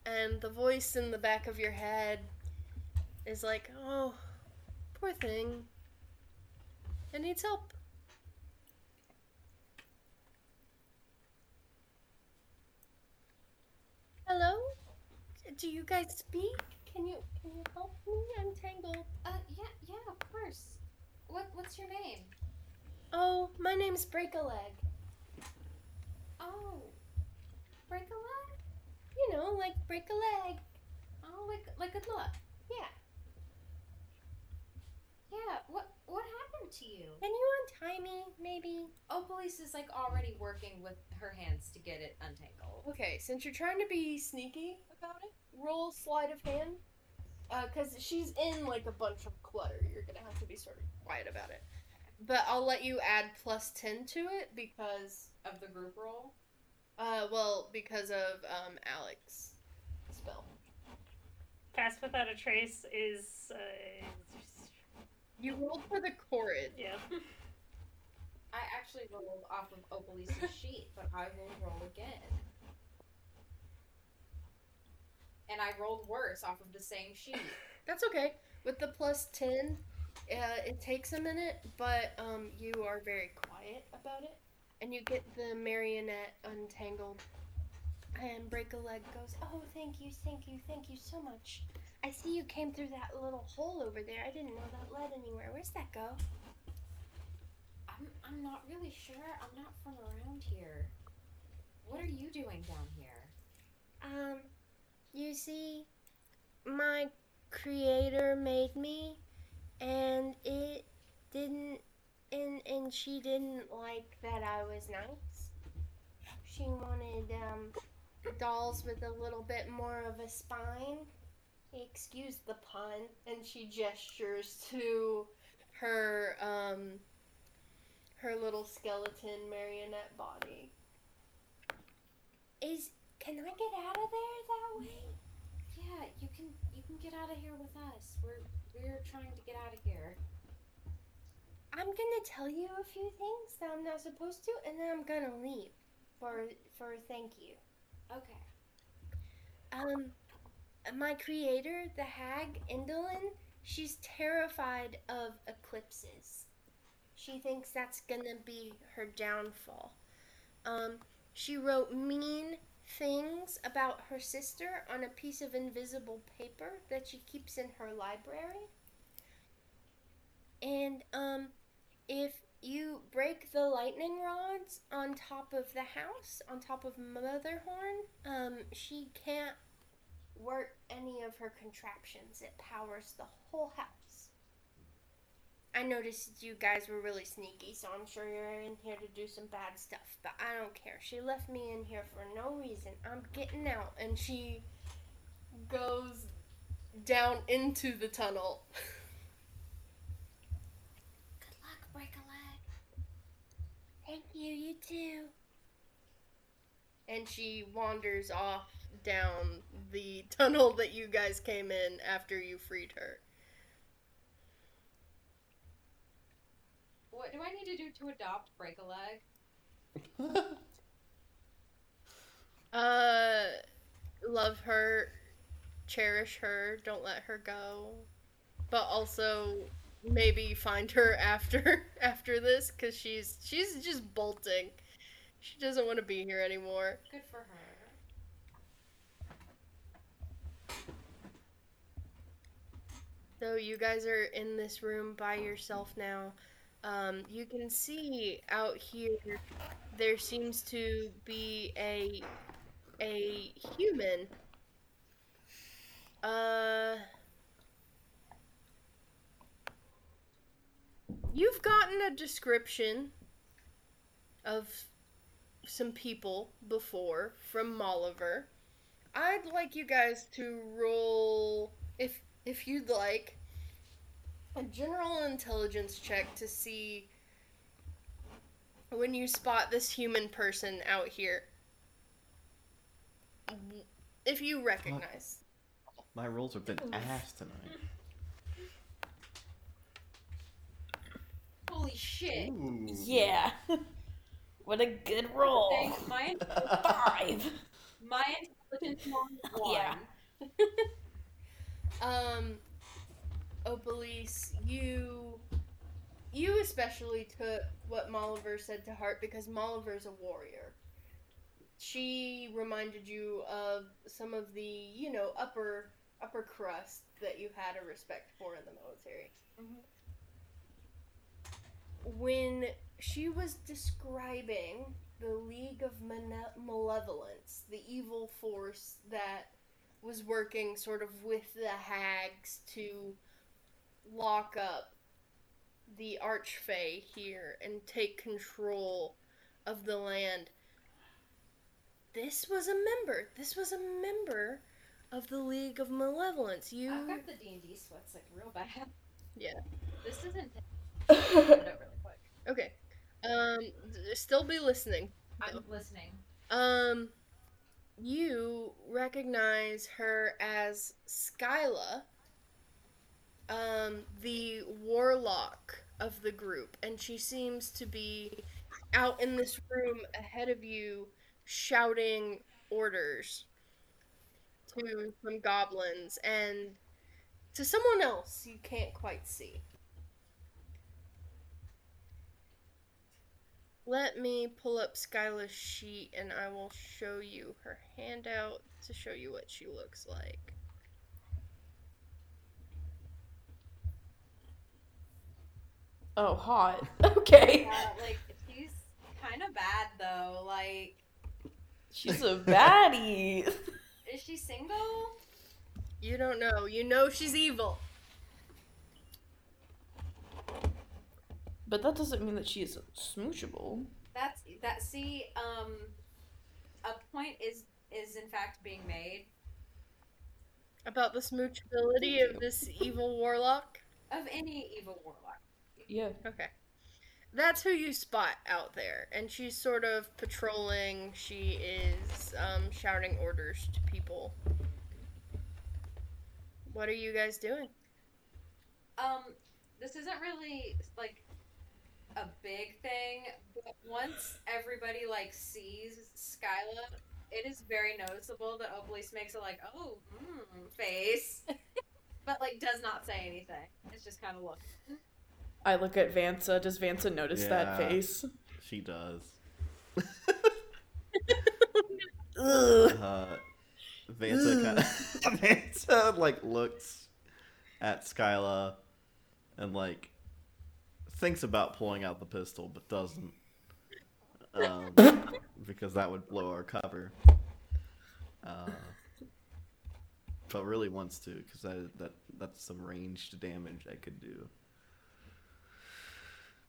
and the voice in the back of your head is like, "Oh, poor thing. It needs help." Hello? Do you guys speak? Can you can you help me untangle? Uh, yeah, yeah, of course. What, what's your name? Oh, my name's Break a Leg. Oh, break a leg. You know, like break a leg. Oh, like, like good luck. Yeah. Yeah. What, what happened to you? Can you untie me, maybe? Oh, police is like already working with her hands to get it untangled. Okay, since you're trying to be sneaky about it, roll sleight of hand. Uh, cause she's in like a bunch of clutter. You're gonna have to be sort of quiet about it. But I'll let you add plus ten to it because, Of the group roll. Uh, well, because of um Alex spell. Pass without a trace is. Uh, You rolled for the chorus. yeah. I actually rolled off of Opalise's sheet, but I will roll again. And I rolled worse off of the same sheet. That's okay. With the plus ten, uh, it takes a minute, but um, you are very quiet about it, and you get the marionette untangled. And break a leg goes, oh, thank you, thank you, thank you so much. I see you came through that little hole over there. I didn't know that led anywhere. Where's that go? I'm, I'm not really sure. I'm not from around here. What are you doing down here? Um, you see, my creator made me, and it didn't, and and she didn't like that I was nice. She wanted um dolls with a little bit more of a spine. Excuse the pun, and she gestures to her um her little skeleton marionette body. Is can I get out of there that way? Yeah, you can you can get out of here with us. We're we're trying to get out of here. I'm gonna tell you a few things that I'm not supposed to, and then I'm gonna leave for for thank you. Okay. Um, my creator, the hag Endelyn, she's terrified of eclipses. She thinks that's gonna be her downfall. Um, she wrote mean things about her sister on a piece of invisible paper that she keeps in her library. And um if you break the lightning rods on top of the house, on top of Motherhorn, um she can't work any of her contraptions. It powers the whole house. I noticed you guys were really sneaky, so I'm sure you're in here to do some bad stuff. But I don't care. She left me in here for no reason. I'm getting out. And she goes down into the tunnel. Good luck, break a leg. Thank you, you too. And she wanders off down the tunnel that you guys came in after you freed her. What do I need to do to adopt Break a Leg? Uh, love her, cherish her, don't let her go, but also maybe find her after after this because she's she's just bolting. She doesn't want to be here anymore. Good for her. So you guys are in this room by yourself now. Um, you can see out here there seems to be a a human. Uh You've gotten a description of some people before from Molliver. I'd like you guys to roll if if you'd like a general intelligence check to see when you spot this human person out here if you recognize My rolls have been ass tonight. Holy shit. Ooh. Yeah. what a good roll. Thanks. My, Five. my intelligence was one. Yeah. um Opalise, you you especially took what Molliver said to heart because Molliver's a warrior. She reminded you of some of the, you know, upper upper crust that you had a respect for in the military. When she was describing the League of Mane- Malevolence, the evil force that was working sort of with the hags to lock up the Archfey here and take control of the land. This was a member. This was a member of the League of Malevolence. You I've got the D and D sweats like real bad. Yeah. This isn't. Okay. Um still be listening. I'm listening. Um you recognize her as Skylla, um, the warlock of the group, and she seems to be out in this room ahead of you shouting orders to some goblins and to someone else you can't quite see. Let me pull up Skylla's sheet and I will show you her handout to show you what she looks like. Oh, hot. Okay. Uh, like she's kind of bad though. Like, She's a baddie. is she single? You don't know. You know she's evil. But that doesn't mean that she is smoochable. That's that. See, um, a point is is in fact being made About the smoochability of this evil warlock. of any evil warlock. Yeah. Okay. That's who you spot out there. And she's sort of patrolling. She is um, shouting orders to people. What are you guys doing? Um, this isn't really like a big thing, but once everybody like sees Skylla, it is very noticeable that Obelisk makes a like, oh, mm, face, but like does not say anything. It's just kind of look. I look at Vansa. Does Vansa notice that face? She does. Ugh. Uh, Vanta kind of Vanta like looks at Skyla and like thinks about pulling out the pistol but doesn't um, because that would blow our cover. Uh, but really wants to because that that that's some ranged damage I could do.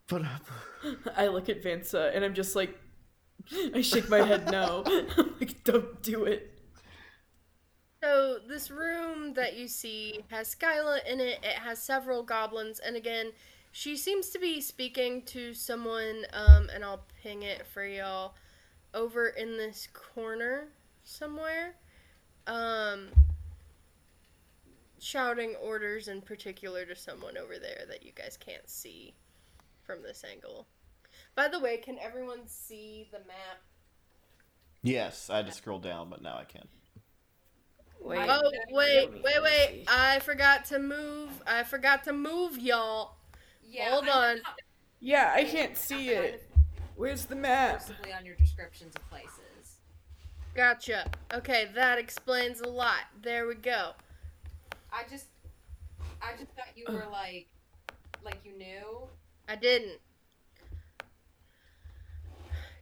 But uh, I look at Vansa and I'm just like, I shake my head no. like, don't do it. So this room that you see has Skylla in it. It has several goblins, and again, she seems to be speaking to someone. Um, and I'll ping it for y'all over in this corner somewhere. Um, shouting orders in particular to someone over there that you guys can't see from this angle. By the way, can everyone see the map? yes, I had to scroll down, but now I can. Wait. Oh wait, wait, wait! I forgot to move. I forgot to move, y'all. Yeah, Hold I'm on. not Yeah, I can't see it. Where's the map? Possibly on your descriptions of places. Gotcha. Okay, that explains a lot. There we go. I just, I just thought you were like, like you knew. I didn't.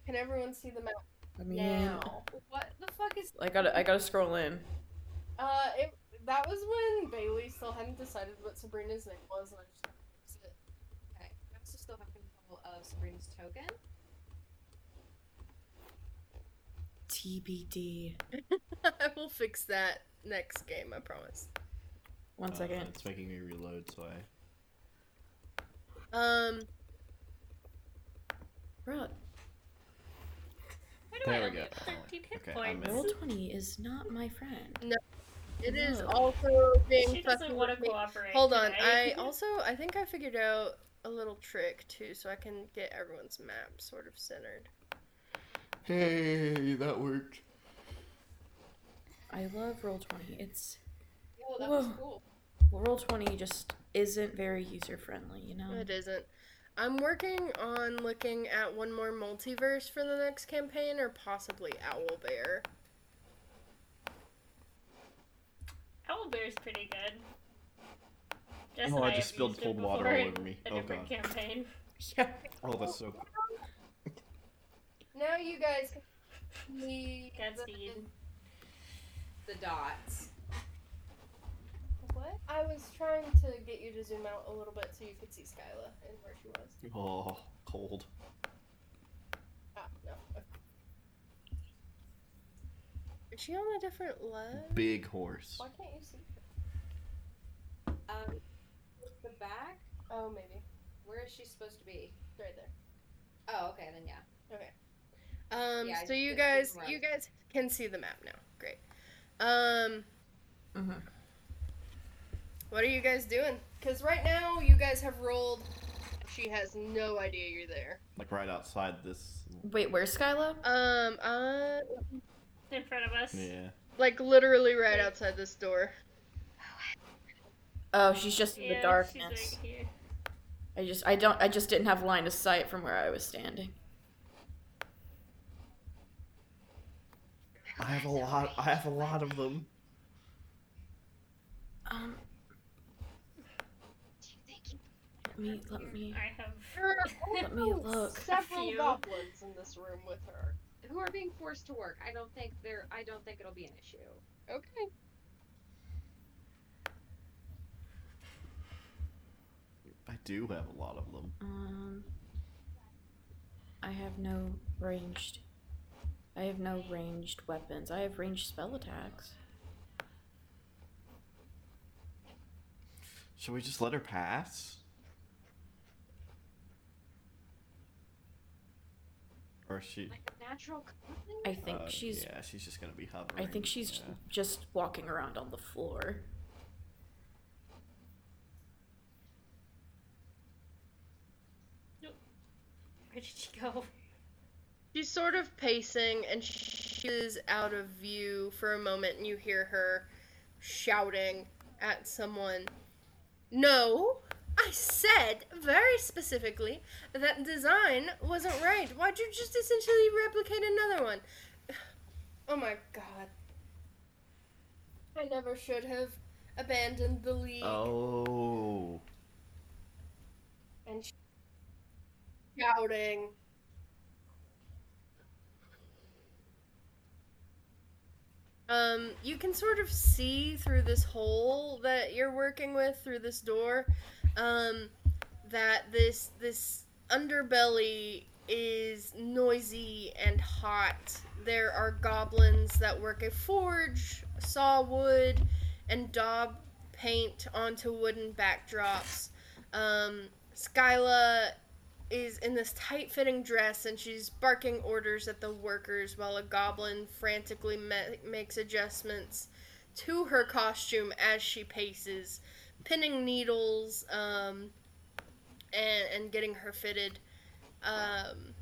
Can everyone see the map I mean, now? What the fuck is? I gotta, I gotta scroll in. Uh, it, that was when Bailey still hadn't decided what Sabrina's name was, and I just used it. Okay, I also still have control of Sabrina's token. TBD. I will fix that next game. I promise. One second. Uh, it's making me reload, so I. Um, Bro, Why do I There we go. have 13 hit Okay, I'm points? in. roll twenty is not my friend. No. It is No. also being She doesn't fucking want to cooperate. Hold on. I also I think I figured out a little trick too, so I can get everyone's map sort of centered. Hey, that worked. I love roll twenty. It's Oh, that was cool. roll twenty just isn't very user friendly, you know. It isn't. I'm working on looking at one more multiverse for the next campaign, or possibly Owlbear. Owlbear's pretty good. Jess Oh, and I just spilled cold water all over me. A Oh, God. campaign. Yeah. Oh, that's so. Cool. Now you guys can see The dots. What? I was trying to get you to zoom out a little bit so you could see Skylla and where she was. Oh, cold. Ah, no. Is she on a different leg? Big horse. Why can't you see her? Um, the back. Oh, maybe. Where is she supposed to be? Right there. Oh, okay, then yeah. Okay. Um, Yeah, so just you guys, from where I you guys can see the map now. Great. Um, Mhm. what are you guys doing? Because right now you guys have rolled. She has no idea you're there. Like right outside this. Wait, where's Skylla? Um, uh, In front of us. Yeah. like literally right outside this door. Oh, she's just in Yeah, the darkness. She's right here. I just, I don't, I just didn't have line of sight from where I was standing. I have a lot. I have a lot of them. Um. Let me, let me. I have. There Let me look. several goblins in this room with her. Who are being forced to work? I don't think they're. I don't think it'll be an issue. Okay. I do have a lot of them. Um. I have no ranged. I have no ranged weapons. I have ranged spell attacks. Should we just let her pass? Or is she? Like a natural. coven? I think uh, she's. Yeah, she's just gonna be hovering. I think she's yeah. just walking around on the floor. Where did she go? She's sort of pacing and she is out of view for a moment, and you hear her shouting at someone. No, I said very specifically that design wasn't right. Why'd you just essentially replicate another one? Oh my god. I never should have abandoned the league Oh. and shouting. Um, you can sort of see through this hole that you're working with through this door, um, that this this underbelly is noisy and hot. There are goblins that work a forge, saw wood, and daub paint onto wooden backdrops. Um, Skylla is in this tight fitting dress and she's barking orders at the workers while a goblin frantically ma- makes adjustments to her costume as she paces, pinning needles um, and, and getting her fitted. Um,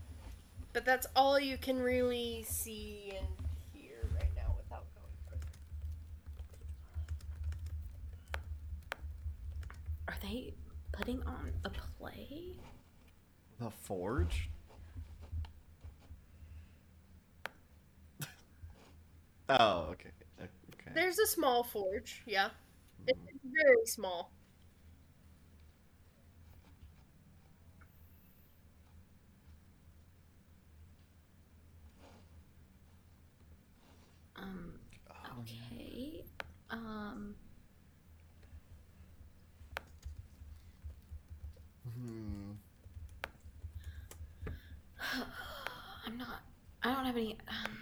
but that's all you can really see and hear right now without going further. Are they putting on a? The forge? oh, okay. Okay. There's a small forge, yeah. It's very small. Um, okay. Um, Hmm. I'm not. I don't have any. Um,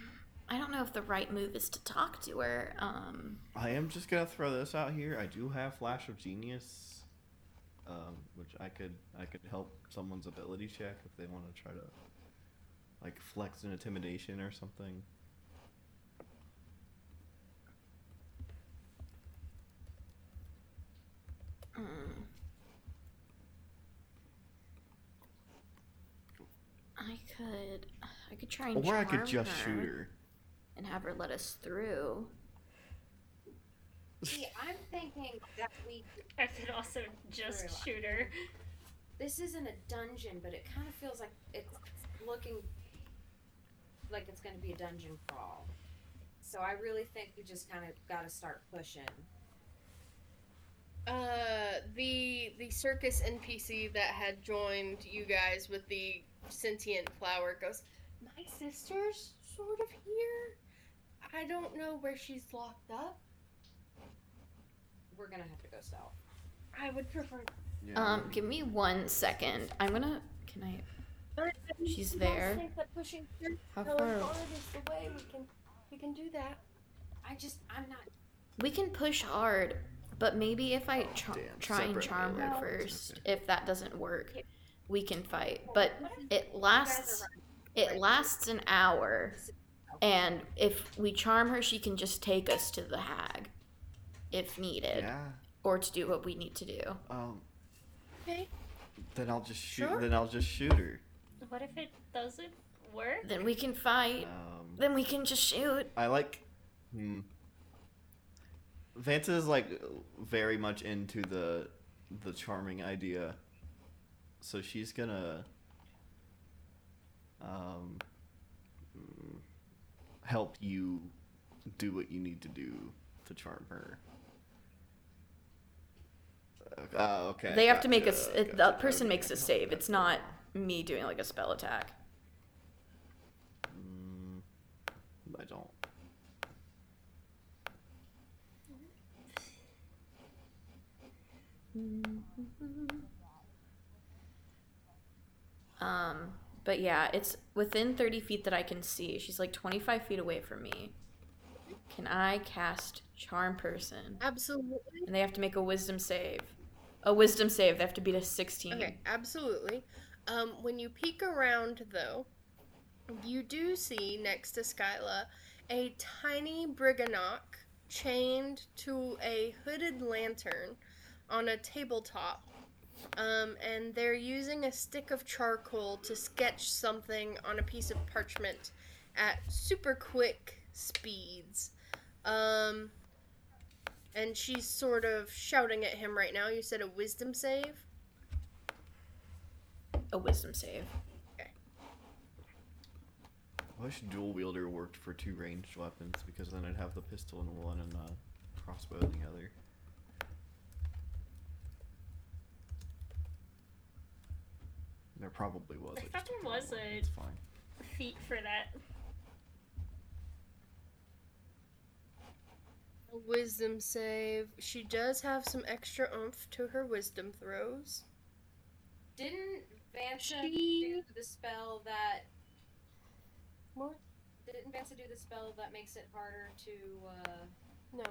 I don't know if the right move is to talk to her. Um, I am just gonna throw this out here. I do have Flash of Genius, um, which I could I could help someone's ability check if they want to try to like flex an intimidation or something. mm. I could. I could try and Or I could just her shoot her. and have her let us through. See, I'm thinking that we. I could also just True. shoot her. This isn't a dungeon, but it kind of feels like it's looking like it's going to be a dungeon crawl. So I really think we just kind of got to start pushing. Uh, the the circus NPC that had joined you guys with the sentient flower goes. My sister's sort of here. I don't know where she's locked up. We're going to have to go south. I would prefer. Yeah. Um, give me one second. I'm gonna. Can I? She's you guys there. think that pushing through How far? hard is the way we can we can do that. I just, I'm not. We can push hard, but maybe if I char- Damn, try and charm her No. first, if that doesn't work, we can fight. But it lasts. You guys It lasts an hour, and if we charm her, she can just take us to the hag, if needed, yeah. or to do what we need to do. Um. Okay. Then I'll just shoot. Sure. Then I'll just shoot her. What if it doesn't work? Then we can fight. Um. Then we can just shoot. I like. Hmm. Vanta is like very much into the the charming idea, so she's gonna um help you do what you need to do to charm her. Uh, okay. They have to make a. gotcha, it- The gotcha, person okay, makes a save. It's not me doing like a spell attack. Mm, I don't. Um, but yeah, it's within 30 feet that I can see. She's like 25 feet away from me. Can I cast Charm Person? Absolutely. And they have to make a wisdom save. A wisdom save. They have to beat a 16. Okay, absolutely. Um, when you peek around, though, you do see next to Skylla a tiny Brigganock chained to a hooded lantern on a tabletop. Um, and they're using a stick of charcoal to sketch something on a piece of parchment at super quick speeds. Um, and she's sort of shouting at him right now. You said a wisdom save? A wisdom save. Okay. I wish dual wielder worked for two ranged weapons because then I'd have the pistol in one and uh, crossbow in the other. There probably was. I just thought there forgot was one. a- It's fine. Feet for that. A wisdom save. She does have some extra oomph to her wisdom throws. Didn't Vansa She- do the spell that? What? Didn't Vansa do the spell that makes it harder to? uh... No.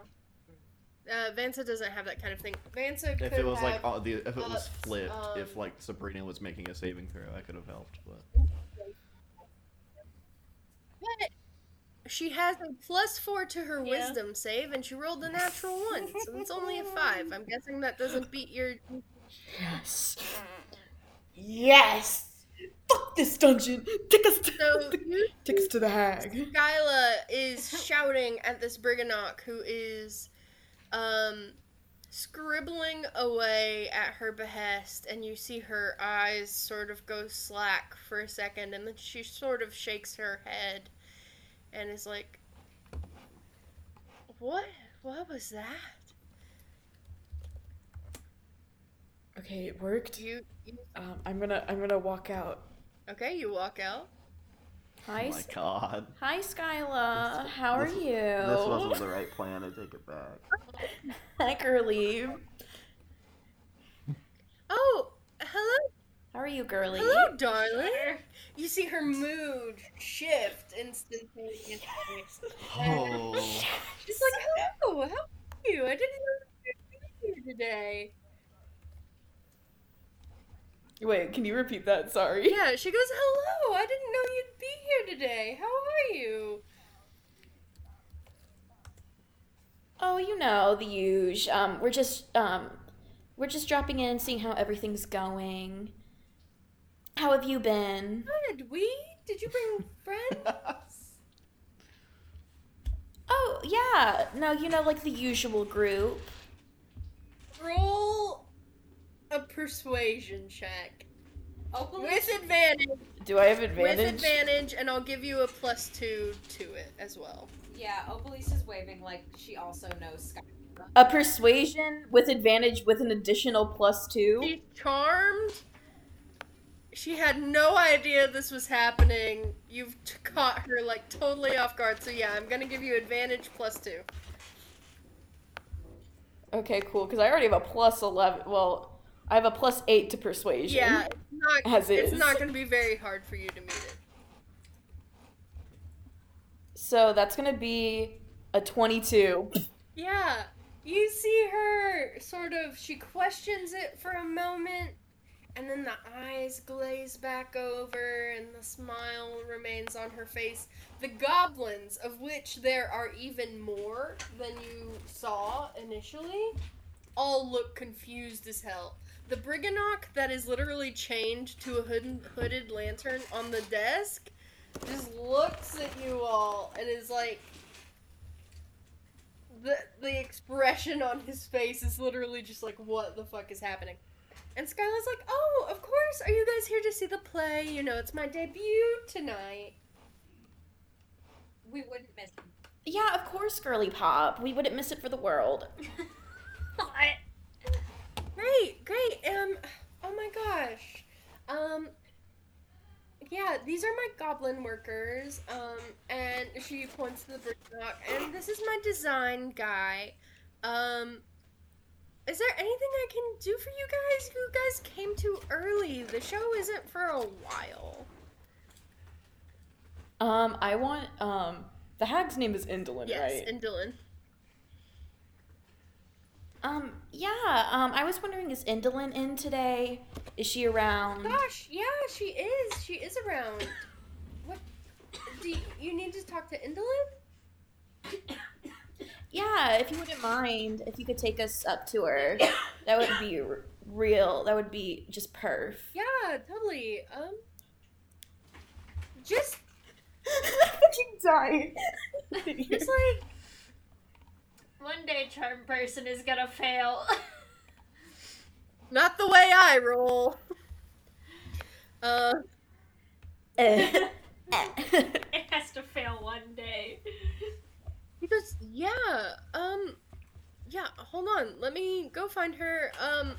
Uh, Vansa doesn't have that kind of thing. Vansa could If it was like have- all the, if it was ups, flipped, if um, like Sabrina was making a saving throw, I could have helped. But But she has a plus four to her Yeah. wisdom save, and she rolled a natural one, so it's only a five. I'm guessing that doesn't beat your. Yes. Yes. Fuck this dungeon. Take us to So you take us to the hag. Skylla is shouting at this Brigganock who is um scribbling away at her behest and you see her eyes sort of go slack for a second and then she sort of shakes her head and is like What what was that? Okay, it worked. You, you Um, I'm gonna I'm gonna walk out. Okay, you walk out. Hi, oh my god, hi, Skylla. How are this- you? this wasn't the right plan. I take it back. Hi, girly. Oh, hello, How are you, girly? hello, darling. You see her mood shift instantaneously. Oh, She's like, hello, how are you? I didn't know you were here today. Wait, can you repeat that? Sorry. Yeah, she goes, hello, I didn't know you'd be here today. How are you? Oh, you know the usual. Um, we're just um, we're just dropping in, seeing how everything's going. How have you been? Good, we? Did you bring friends? Oh yeah, no, you know like the usual group. Roll a persuasion check. Opalise, With advantage. Do I have advantage? With advantage? advantage, and I'll give you a plus two to it as well. yeah, Opalise is waving like she also knows Sky. A persuasion with advantage with an additional plus two. She's charmed. She had no idea this was happening. You've t- caught her like totally off guard. So yeah, I'm gonna give you advantage plus two. Okay, cool. Because I already have a plus eleven. Well, I have a plus eight to persuasion. Yeah, it's not. As it's is. not gonna be very hard for you to meet it. So that's gonna be a twenty-two. Yeah, you see her sort of. She questions it for a moment, and then the eyes glaze back over, and the smile remains on her face. The goblins, of which there are even more than you saw initially, all look confused as hell. The Brigganock that is literally chained to a hooded, hooded lantern on the desk just looks at you all and is like, the the expression on his face is literally just like what the fuck is happening and Skylla's like oh of course are you guys here to see the play you know it's my debut tonight We wouldn't miss him. Yeah, of course, girly pop. We wouldn't miss it for the world. great great um oh my gosh um yeah these are my goblin workers um and she points to the Brigganock, and this is my design guy um is there anything I can do for you guys? You guys came too early. The show isn't for a while. Um, I want um the hag's name is Endelyn, Yes, right? and Dylan. Um, yeah. Um, I was wondering, is Endelyn in today? Is she around? Gosh, yeah, she is. She is around. What? Do you, you need to talk to Endelyn? Yeah, if you wouldn't mind, if you could take us up to her, that would be r- real. That would be just perf. Yeah, totally. Um, just, fucking dying. just like, one day charm person is gonna fail. Not the way I roll. Uh. it eh. has to fail one day. Because yeah, um, yeah. Hold on, let me go find her. Um,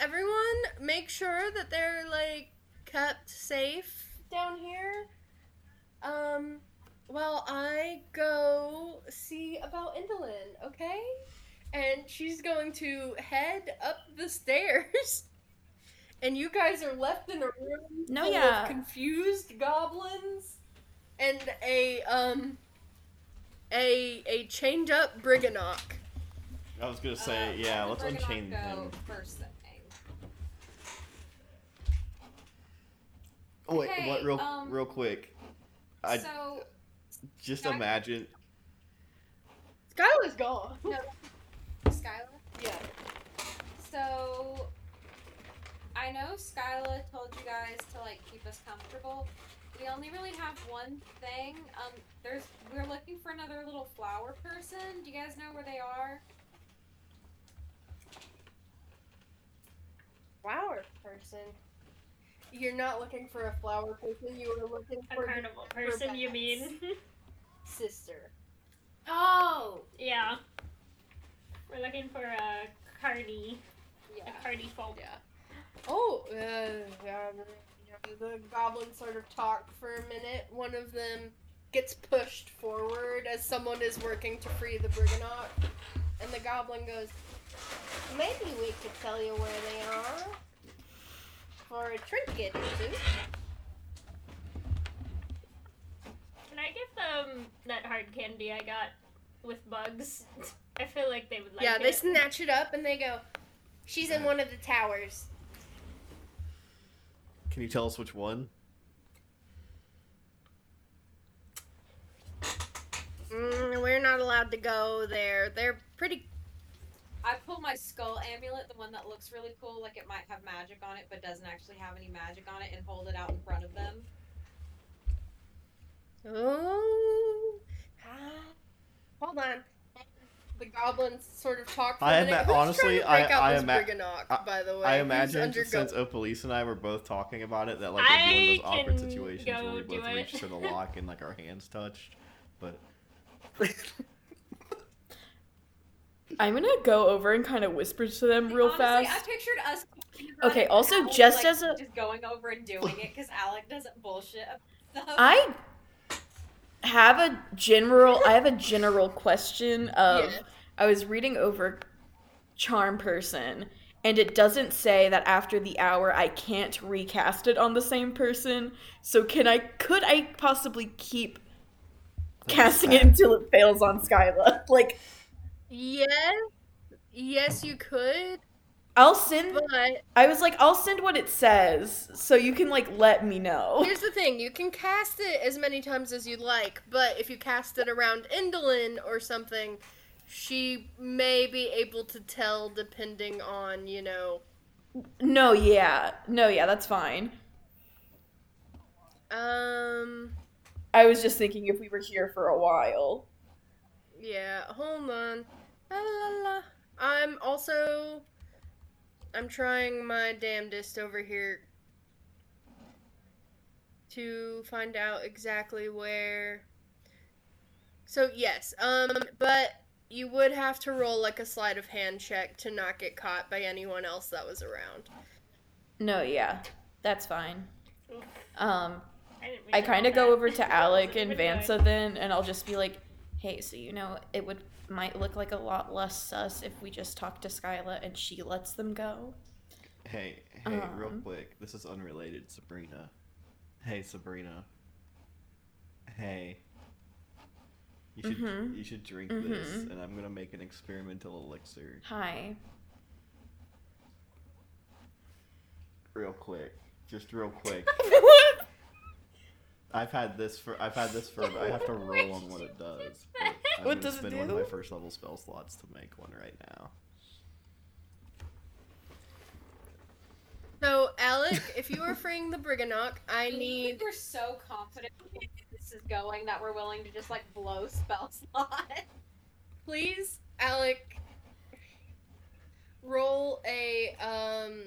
everyone, make sure that they're like kept safe down here. Um, while I go see about Endelyn, okay? And she's going to head up the stairs. And you guys are left in a room No, full yeah. of confused goblins and a um a a chained up Brigganock. I was gonna say, Uh, yeah, let let's Brigganock unchain go him. First thing. Oh, wait, Okay, what? Real, um, real quick. I so just Sky- imagine. Skylar's gone. Skylla. Yeah. So I know Skylla told you guys to like keep us comfortable. We only really have one thing. Um, there's we're looking for another little flower person. Do you guys know where they are? Flower person. You're not looking for a flower person. You were looking for A carnival person, you mean? sister. Oh, yeah. We're looking for a carny, Yeah. a carny folk. Yeah. Oh, uh, yeah, the goblins sort of talk for a minute. One of them gets pushed forward as someone is working to free the Brigganock. And the goblin goes, Maybe we could tell you where they are. For a trinket or two. Can I give them that hard candy I got with bugs? I feel like they would like yeah, it. they snatch it up and they go, She's in one of the towers. Can you tell us which one? Mm, we're not allowed to go there. They're pretty. I pull my skull amulet, the one that looks really cool, like it might have magic on it, but doesn't actually have any magic on it, and hold it out in front of them. Oh. Ah. Hold on. The goblins sort of talk for I a minute. ima- honestly, to I- I this ima- Brigganock, I- by the way? I imagine undergo- since Opalise and I were both talking about it, that like it'd be one of those awkward situations where we both it. reached for the lock and like our hands touched. But I'm gonna go over and kind of whisper to them real Honestly, fast. I pictured us. Okay, also, Alec, just like, as a- just going over and doing it because Alec doesn't bullshit about stuff. I have a general I have a general question of Yeah. I was reading over charm person and it doesn't say that after the hour I can't recast it on the same person. So can I could I possibly keep casting it until it fails on Skylla? Like Yes. Yes, you could, I'll send but I was like I'll send what it says so you can like let me know. here's the thing: you can cast it as many times as you'd like, but if you cast it around Endelyn or something, she may be able to tell depending on you know. No, yeah. No, yeah, that's fine. Um. I was just thinking if we were here for a while. Yeah, hold on. La, la, la. I'm also. I'm trying my damnedest over here to find out exactly where. So, yes, um, but you would have to roll like a sleight of hand check to not get caught by anyone else that was around. No, yeah. That's fine. Um I, I kind of go over to Alec and Keep. Vansa then and I'll just be like, "Hey, so you know, it would might look like a lot less sus if we just talk to Skylla and she lets them go." hey, hey, real Um. quick, this is unrelated, Sabrina. Hey, Sabrina. Hey. You should Mhm. you should drink this, Mhm. and I'm gonna make an experimental elixir. Hi. Real quick, just real quick. I've had this for I've had this for I have to roll on what it does. but I'm What gonna it spend one of my first level spell slots to make one right now. So, Alec, if you are freeing the Brigganock, I I think need. we're so confident this is going that we're willing to just like blow spell slot. Please, Alec, roll a um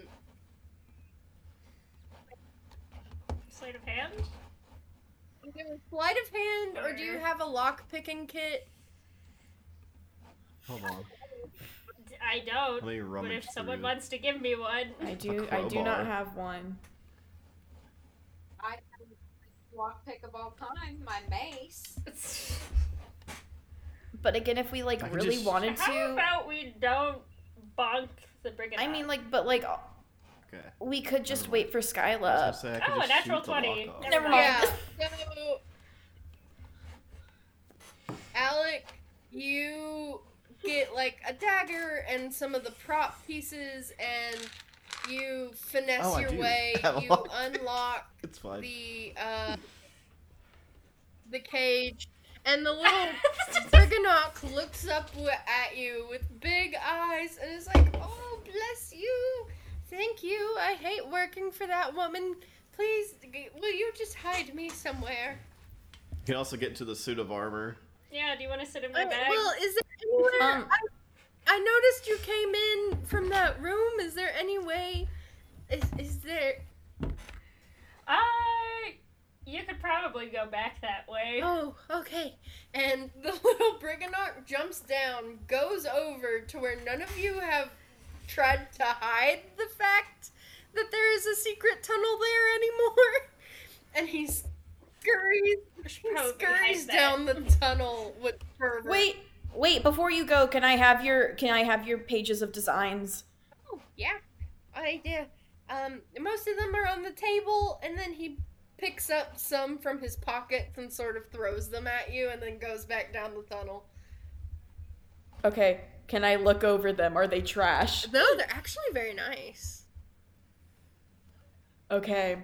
Sleight of hand? Either sleight of hand or do you have a lock picking kit? Hold on. I don't. Let me But rummage if someone through. wants to give me one, I do. I do crowbar. not have one. I have the lockpick of all time, my mace. But again, if we like I can really just- wanted how to, about we don't bonk the brigand? I mean, like, but like, Okay. we could just wait for I was Skylla. say, I could Oh, just natural shoot the 20. lock off. Never Never mind. Yeah. So, Alec, you get like a dagger and some of the prop pieces, and you finesse Oh, your way. You lock. unlock It's fine. the uh, the cage, and the little Brigganock looks up at you with big eyes and is like, "Oh, bless you, thank you. I hate working for that woman. Please, will you just hide me somewhere?" You can also get into the suit of armor. yeah. Do you want to sit in my Uh, bag? well, is there anywhere? Um, I, I noticed you came in from that room. Is there any way? Is is there? I. You could probably go back that way. Oh, okay. And the little Brigganock jumps down, goes over to where none of you have tried to hide the fact that there is a secret tunnel there anymore. And he scurries, he scurries that. down the tunnel with fervor. wait, wait. Before you go, can I have your can I have your pages of designs? Oh, yeah. I did. Um, most of them are on the table, and then he picks up some from his pockets and sort of throws them at you, and then goes back down the tunnel. Okay. Can I look over them? Are they trash? No, they're actually very nice. Okay.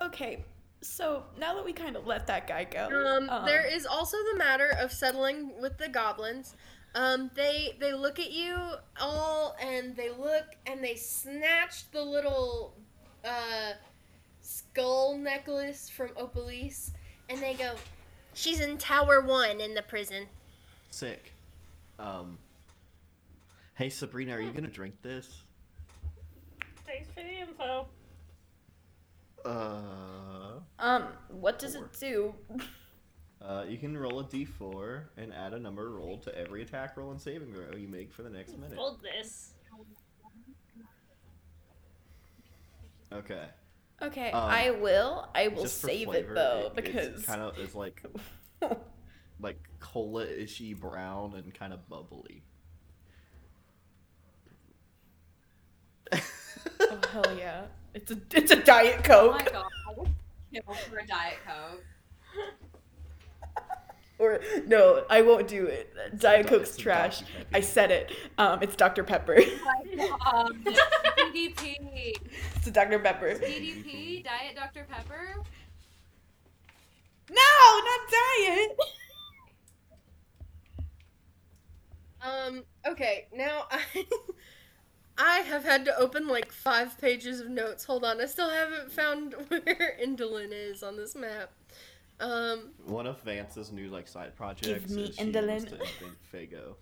Okay. So now that we kind of let that guy go, Um, there is also the matter of settling with the goblins. Um, they they look at you all, and they look, and they snatch the little uh, skull necklace from Opalise, and they go, "She's in Tower One in the prison." Sick. Um. Hey Sabrina, are you gonna drink this? Thanks for the info. Uh. um, what does Four. it do? Uh, you can roll a d4 and add a number rolled to every attack roll and saving throw you make for the next minute. Hold this. Okay. Okay, Um, I will. I will save flavor, it though it- because kind of it's like like cola-ishy brown and kind of bubbly. oh hell yeah, it's a it's a diet coke. Oh my god, I would kill for a diet coke. or no, I won't do it. Diet Coke's trash. I said it. Um, it's Dr Pepper. Um, DDP, it's a Dr Pepper. DDP, Diet Dr Pepper. No, not diet. Um, okay, now I I have had to open like five pages of notes. Hold on, I still haven't found where Endelyn is on this map. Um, One of Vance's new like side projects Give me is she Endelyn. wants to invent Fago.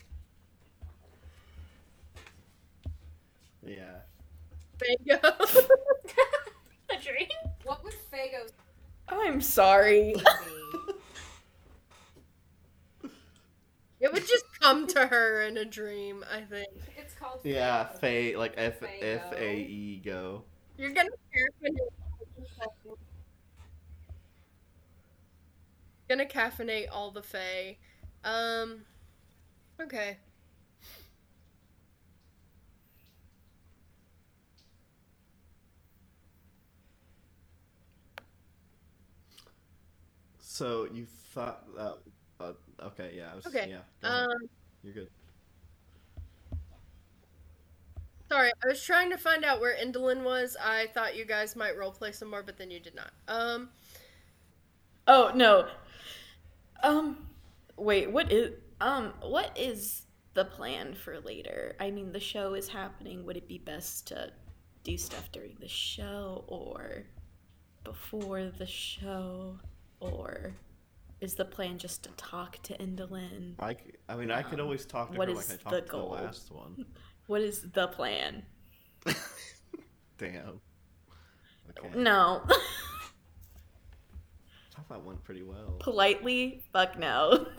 Yeah. Bingo. The dream? What would Fago I'm sorry. be? It would just come to her in a dream, I think. It's called Yeah, Fago. Fa like F Fago. F A E go. You're gonna caffeinate gonna caffeinate all the Fae. Um, okay. So you thought that? Uh, okay, yeah. I was, Okay, Yeah. go. Um, You're good. sorry, I was trying to find out where Endelyn was. I thought you guys might roleplay some more, but then you did not. Um, Oh no. Um wait, what is um what is the plan for later? I mean the show is happening. Would it be best to do stuff during the show or before the show or is the plan just to talk to Endelyn? I mean, I could Um, always talk to what her is like I the talked to goal? the last one. What is the plan? Damn. Okay. No. I thought that went pretty well. Politely, fuck no.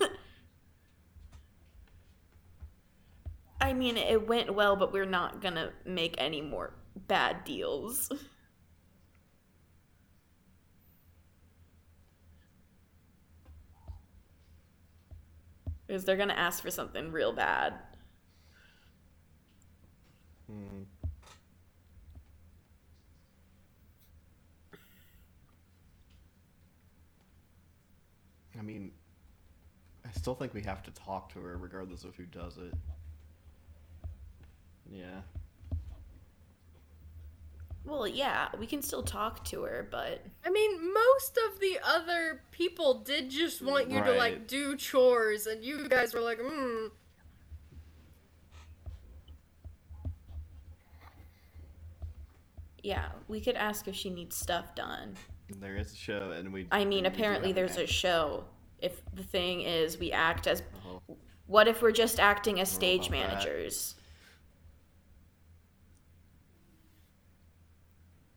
I mean, it went well, but we're not gonna make any more bad deals. Because they're gonna ask for something real bad. Hmm. I mean, I still think we have to talk to her regardless of who does it. Yeah. Well, yeah, we can still talk to her, but I mean, most of the other people did just want you to like do chores, and you guys were like, hmm. yeah, we could ask if she needs stuff done. There is a show, and we. I mean, apparently there's a show. If the thing is we act as act- uh-huh. what if we're just acting as I don't know stage about that. managers?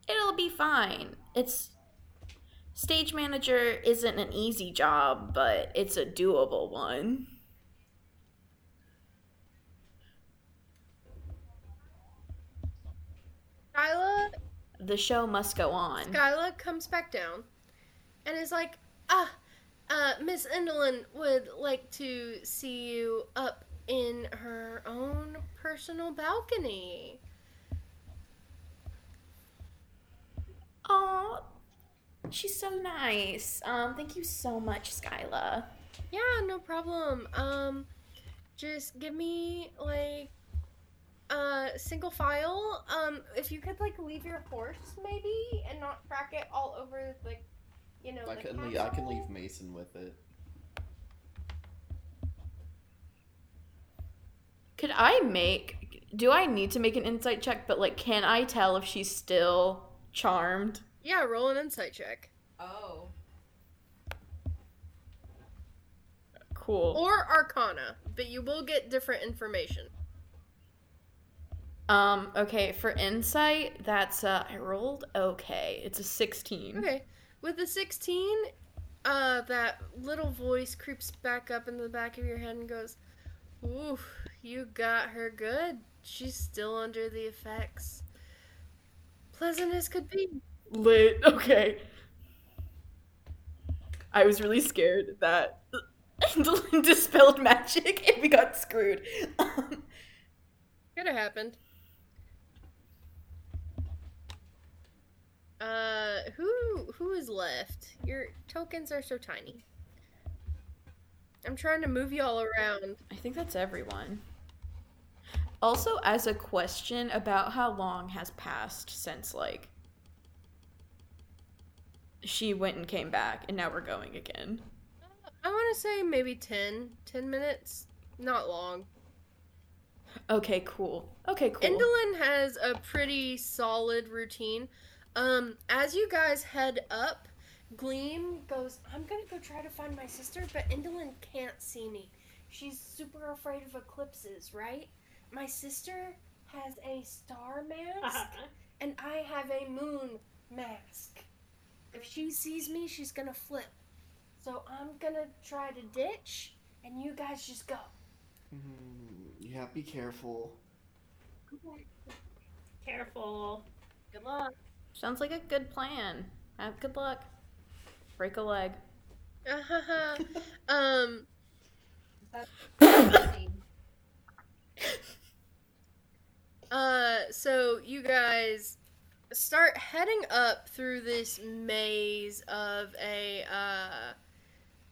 It'll be fine. It's stage manager isn't an easy job, but it's a doable one. Skylla, The show must go on. Skylla comes back down, and is like, ah, uh, Miss Endelyn would like to see you up in her own personal balcony. Oh, she's so nice. Um, thank you so much, Skylla. Yeah, no problem. Um, just give me like a single file. Um, if you could like leave your horse maybe and not crack it all over like, you know. I the can leave, I can leave Mason with it. Could I make? Do I need to make an insight check? But like, can I tell if she's still charmed? Yeah, roll an insight check. Oh. Cool. Or Arcana, but you will get different information. Um. Okay. For insight, that's uh. I rolled okay. It's a sixteen. Okay. With the 16, uh, that little voice creeps back up in the back of your head and goes, Ooh, you got her good. She's still under the effects. Pleasant as could be. Lit. Okay. I was really scared that Endelyn dispelled magic and we got screwed. Um, Could have happened. Uh, who who is left? Your tokens are so tiny. I'm trying to move you all around. I think that's everyone. Also, as a question about how long has passed since like she went and came back, and now we're going again. I want to say maybe 10, 10 minutes. Not long. Okay, cool. Okay, cool. Endelyn has a pretty solid routine. Um, as you guys head up, Gleam goes, I'm gonna go try to find my sister, but Endelyn can't see me. She's super afraid of eclipses, right? My sister has a star mask, uh-huh. and I have a moon mask. If she sees me, she's gonna flip. So I'm gonna try to ditch, and you guys just go. Mm-hmm. Yeah, be careful. Careful. Good luck. Sounds like a good plan. Have good luck. Break a leg. Uh-huh. um, uh, so you guys start heading up through this maze of a uh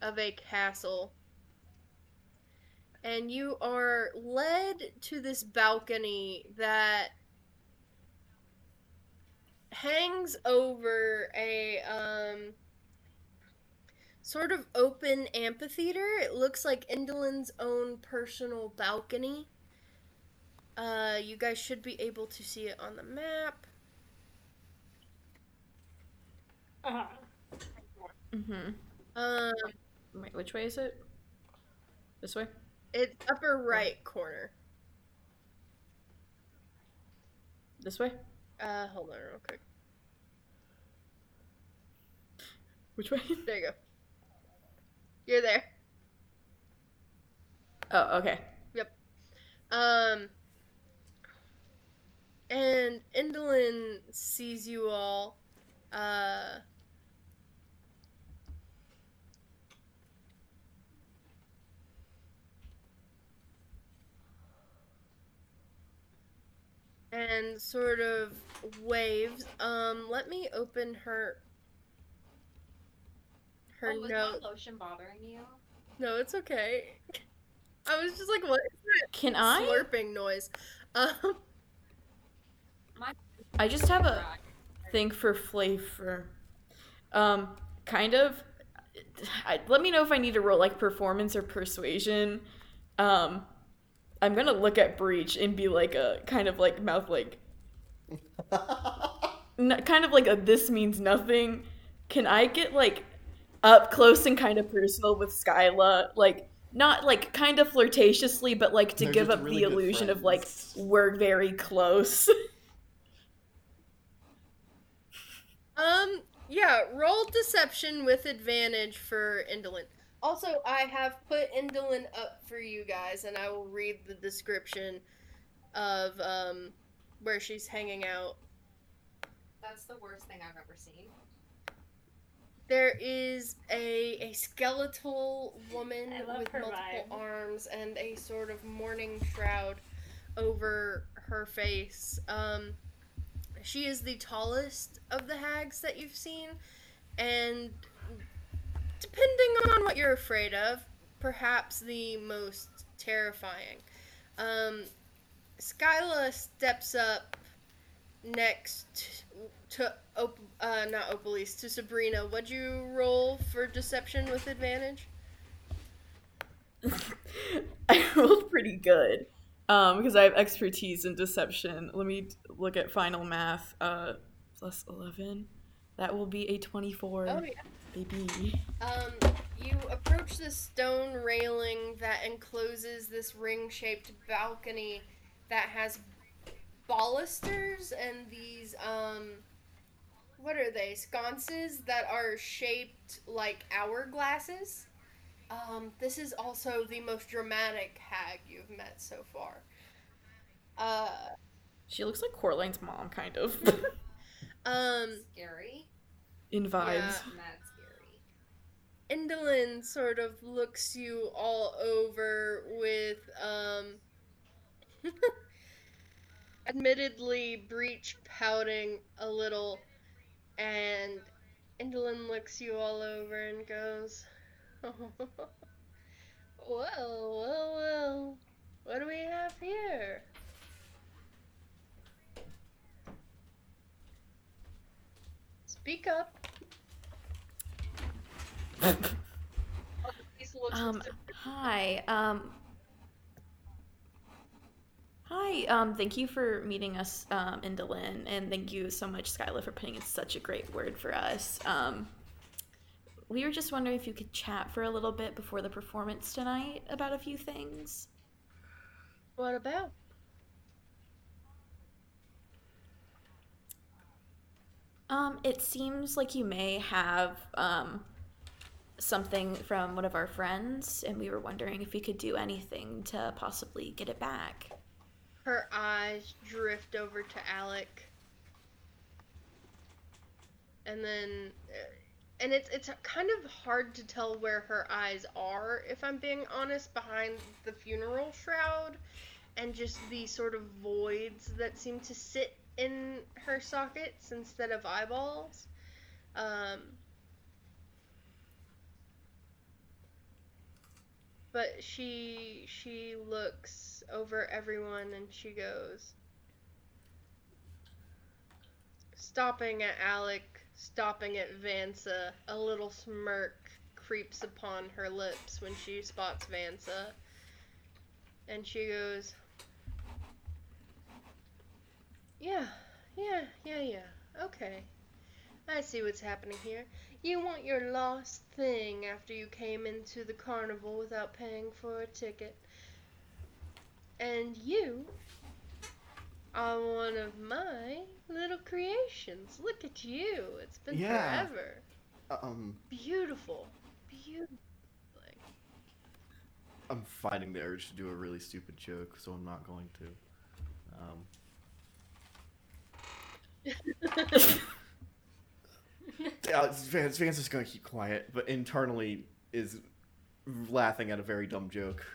of a castle. And you are led to this balcony that hangs over a um sort of open amphitheater. It looks like Endelyn's own personal balcony. Uh, you guys should be able to see it on the map. Uh, Mm-hmm. Um, Wait, which way is it? This way? it's upper right corner. This way? Uh, hold on real quick. Which way? There you go. You're there. Oh, okay. Yep. Um, And Endelyn sees you all. Uh, and sort of waves. Um, let me open her her oh, was note. my lotion bothering you? No, it's okay. I was just like, what is that Can I? slurping noise? Um, I just have a thing for flavor. Um, kind of. I, let me know if I need to roll like performance or persuasion. Um, I'm gonna look at Breach and be like a kind of like mouth like, n- kind of like a this means nothing. Can I get like up close and kind of personal with Skylla? Like not like kind of flirtatiously, but like to They're give up really the good illusion of like we're very close. um, yeah, roll deception with advantage for Endelyn. Also, I have put Endelyn up for you guys, and I will read the description of um where she's hanging out. That's the worst thing I've ever seen. There is a a skeletal woman with multiple vibe. arms and a sort of mourning shroud over her face. Um, she is the tallest of the hags that you've seen, and depending on what you're afraid of, perhaps the most terrifying. Um, Skylla steps up next to uh, not Opalise to Sabrina. What'd you roll for deception with advantage? I rolled pretty good um, because I have expertise in deception. Let me look at final math. Uh, plus 11. That will be a 24. Oh yeah. Baby. Um, you approach the stone railing that encloses this ring-shaped balcony that has balusters and these um what are they sconces that are shaped like hourglasses um this is also the most dramatic hag you've met so far uh She looks like Coraline's mom, kind of. um Scary. in vibes. Yeah. Mad scary. Endelyn sort of looks you all over with um admittedly breach pouting a little and Endelyn looks you all over and goes Well, well, well. What do we have here? Speak up. Um, hi. Um, hi. Um, thank you for meeting us, um, Endelyn, and thank you so much, Skylla, for putting in such a great word for us. Um, we were just wondering if you could chat for a little bit before the performance tonight about a few things. What about? Um, it seems like you may have um, something from one of our friends, and we were wondering if we could do anything to possibly get it back. Her eyes drift over to Alec. And then uh, and it's it's kind of hard to tell where her eyes are if I'm being honest behind the funeral shroud and just the sort of voids that seem to sit in her sockets instead of eyeballs. Um but she she looks over everyone and she goes stopping at Alec, stopping at Vansa. A little smirk creeps upon her lips when she spots Vansa. And she goes, Yeah, yeah, yeah, yeah. Okay. I see what's happening here. You want your lost thing after you came into the carnival without paying for a ticket. And you are one of my little creations. Look at you. It's been Yeah. forever. Um, Beautiful. Beautiful. I'm fighting the urge to do a really stupid joke, so I'm not going to. Um, Vance, Vance is going to keep quiet, but internally is laughing at a very dumb joke.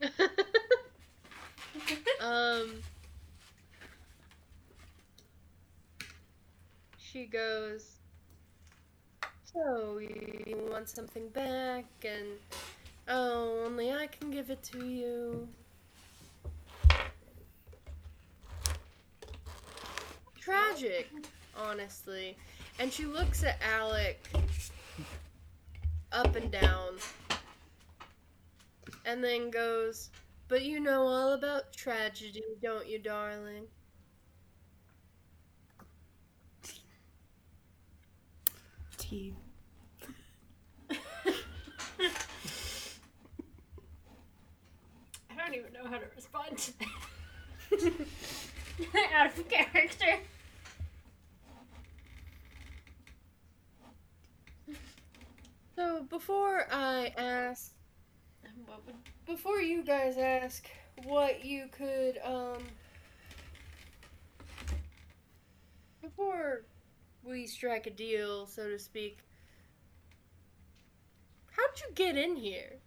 um. She goes. So you want something back, and oh, only I can give it to you. Tragic, honestly. And she looks at Alec up and down, and then goes, But you know all about tragedy, don't you, darling? Tea. I don't even know how to respond to that. Out of character. So before I ask, What would before you guys ask what you could, um, before we strike a deal, so to speak, how'd you get in here?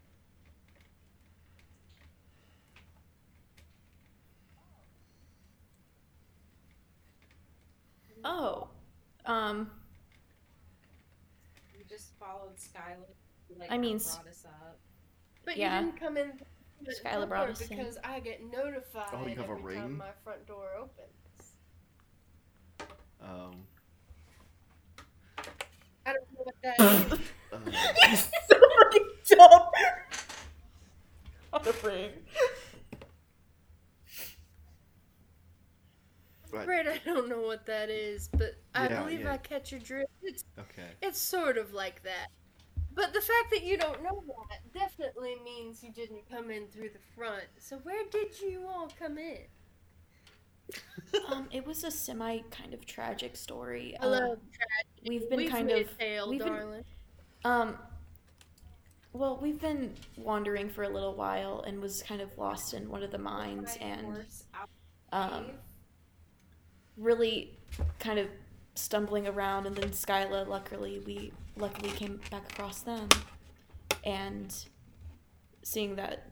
Oh, um, We just followed Skylla. Like, I mean, brought us up. But Yeah. you didn't come in the Skylla door brought us in. because I get notified Oh, you have a every time ring? my front door opens. Um, I don't know what that is. uh, so fucking dumb. On a ring. I'm right, I don't know what that is, but I Yeah, believe yeah. I catch your drift. It's okay. It's sort of like that. But the fact that you don't know that definitely means you didn't come in through the front. So where did you all come in? Um, it was a semi kind of tragic story. I love Um, we've been We've kind made of tale, we've been- darling. Um, well, we've been wandering for a little while and was kind of lost in one of the mines My and um, really kind of stumbling around. And then Skylla, luckily, we luckily came back across them and seeing that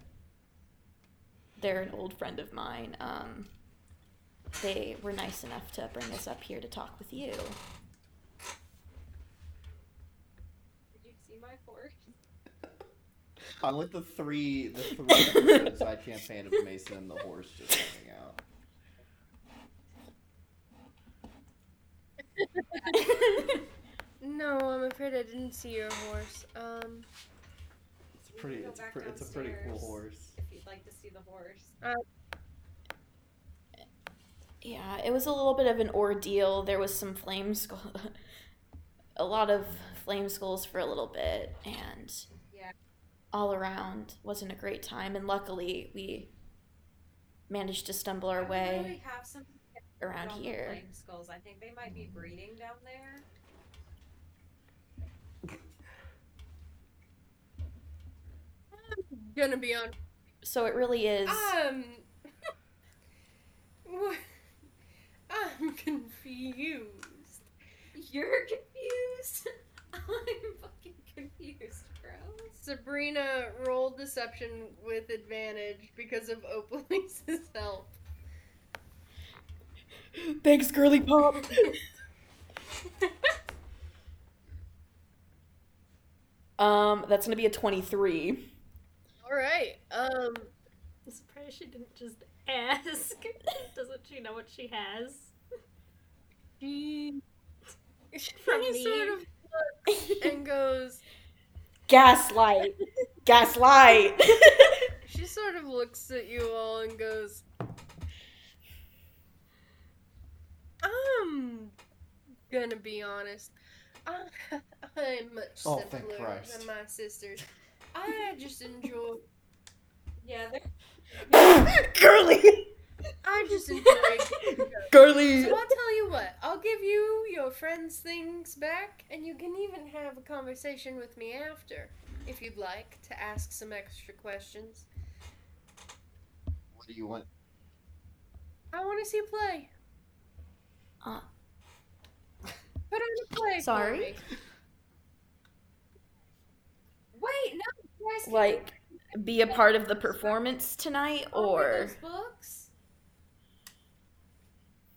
they're an old friend of mine. Um, they were nice enough to bring us up here to talk with you. Did you see my horse? I like the three, the three episode side campaign of Mason and the horse just hanging out. No, I'm afraid I didn't see your horse. Um, It's a pretty, it's, pre- it's a pretty cool horse. If you'd like to see the horse. Yeah, it was a little bit of an ordeal. There was some flame skull, a lot of flame skulls for a little bit, and Yeah. all around wasn't a great time. And luckily, we managed to stumble our way have some around here. Flame skulls. I think they might be breeding down there. Gonna be on. So it really is. Um? I'm confused. You're confused. I'm fucking confused, bro. Sabrina rolled deception with advantage because of Opalise's help. Thanks, girly pop. um, that's gonna be a twenty-three. All right. Um, I'm surprised she didn't just ask. Doesn't she know what she has? she she From me. sort of looks and goes. Gaslight. Gaslight. She sort of looks at you all and goes. I'm gonna be honest. I, I'm much Oh, simpler Christ. than my sisters. I just enjoy. Yeah, they're girly. I just enjoy. Girly. So I'll tell you what. I'll give you your friend's things back, and you can even have a conversation with me after, if you'd like to ask some extra questions. What do you want? I want to see play. Uh, Put on a play. for Sorry? me. Wait, no, you guys can like, be a part of the performance tonight, Oh, or those books.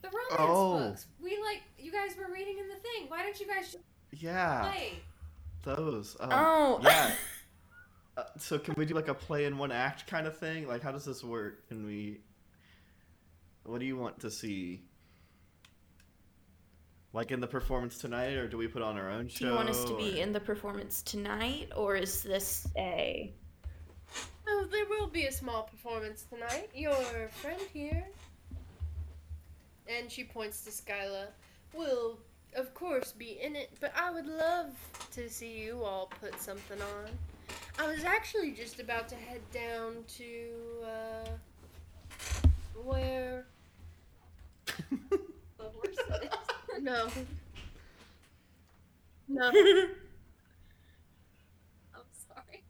The romance Oh. books. We like you guys were reading in the thing. Why don't you guys just Yeah, play? those. Um, oh, yeah. Uh, so can we do like a play in one act kind of thing? Like, how does this work? Can we? What do you want to see? Like in the performance tonight, or do we put on our own show? do you want us to be or- in the performance tonight, or is this a? Oh, there will be a small performance tonight. Your friend here. And she points to Skylla. Will, of course, be in it, but I would love to see you all put something on. I was actually just about to head down to, uh. Where? No. No. I'm sorry.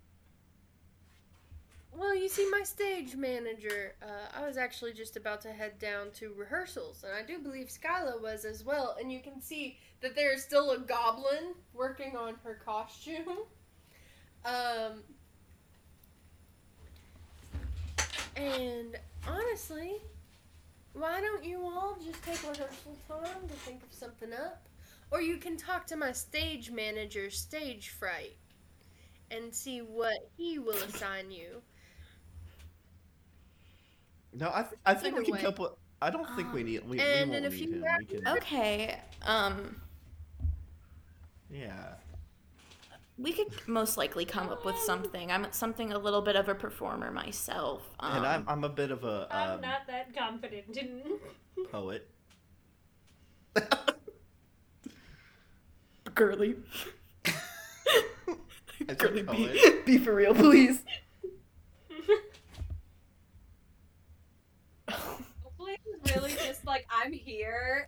Well, you see, my stage manager, uh, I was actually just about to head down to rehearsals, and I do believe Skylla was as well. And you can see that there is still a goblin working on her costume. Um, and honestly, why don't you all just take rehearsal time to think of something up? Or you can talk to my stage manager, Stage Fright, and see what he will assign you. No, I, th- I think we can way. come. I don't think we need. We, we and won't then if need you him. have- We can. Okay, um, Yeah. We could most likely come up with something. I'm something a little bit of a performer myself. Um, and I'm I'm a bit of a I'm um, not that confident in. poet. girly. Girly, be, poet. be for real, please. Hopefully it's really just like I'm here.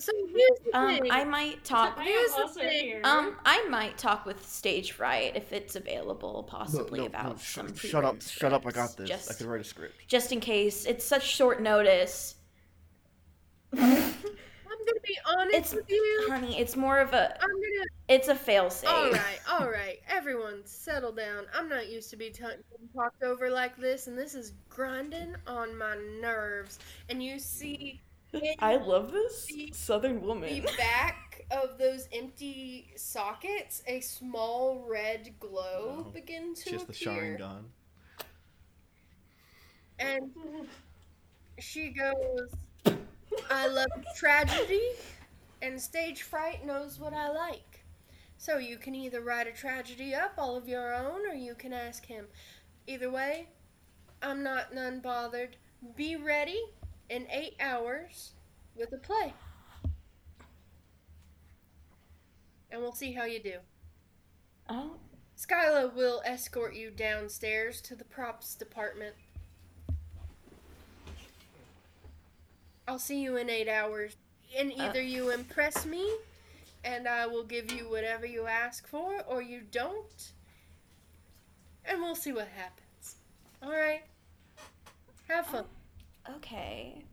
So here's the Um, thing. I might talk. I Here's the thing. here. Um, I might talk with Stage Fright if it's available, possibly no, about no, some. shut up! pre-written Shut up! I got this. Just, I can write a script. just in case it's such short notice. I'm gonna be honest It's- with you. Honey, it's more of a. I'm gonna. It's a failsafe. All right, all right. Everyone, settle down. I'm not used to be t- talked over like this, and this is grinding on my nerves. And you see in I love this The- Southern the back of those empty sockets a small red glow Oh, begin to Just the appear, Sharingan. and she goes, "I love tragedy, and stage fright knows what I like." So you can either write a tragedy up all of your own, or you can ask him. Either way, I'm not none bothered. Be ready in eight hours with a play. And we'll see how you do. Oh, Skylla will escort you downstairs to the props department. I'll see you in eight hours. And Uh. either you impress me, and I will give you whatever you ask for, or you don't. And we'll see what happens. Alright? Have fun. Okay.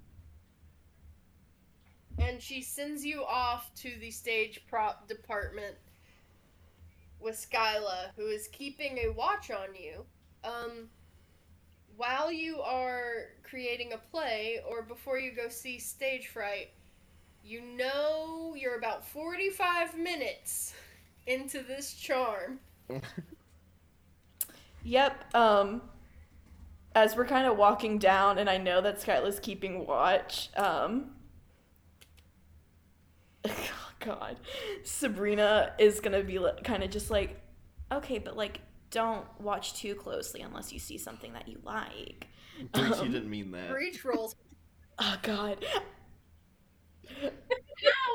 And she sends you off to the stage prop department with Skylla, who is keeping a watch on you. Um, while you are creating a play, or before you go see Stage Fright, you know you're about 45 minutes into this charm. Yep. Um, as we're kind of walking down, and I know that Skylla's keeping watch. Um, oh God, Sabrina is gonna be li- kind of just like, okay, but like, don't watch too closely unless you see something that you like. Breach, Um, you didn't mean that. Breach rolls. Oh God.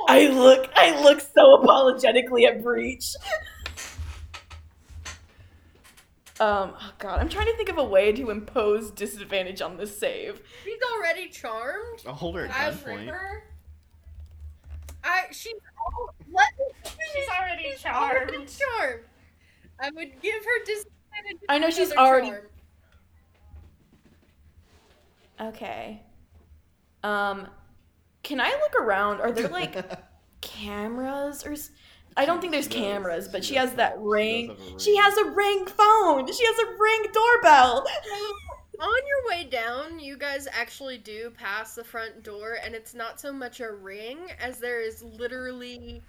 I look I look so apologetically at Breach. Um, oh god, I'm trying to think of a way to impose disadvantage on this save. She's already charmed. I'll hold her at I've gunpoint. Ripper. I she's oh, let me She's already She's already charmed. charmed. I would give her disadvantage. I know she's already- charm. Okay. Um, can I look around? Are there like cameras or? s- I don't think there's She does. cameras, but She she does has that have- she ring. She has a ring phone. She has a ring doorbell. On your way down, you guys actually do pass the front door, and it's not so much a ring as there is literally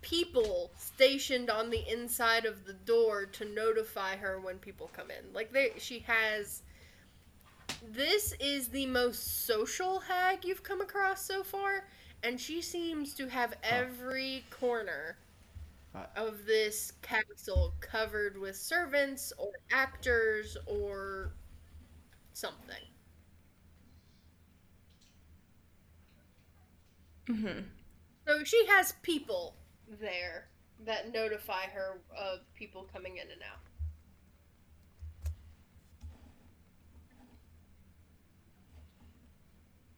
people stationed on the inside of the door to notify her when people come in. Like they, she has. This is the most social hag you've come across so far, and she seems to have every corner Uh, of this castle covered with servants or actors or something. Mm-hmm. So she has people there that notify her of people coming in and out.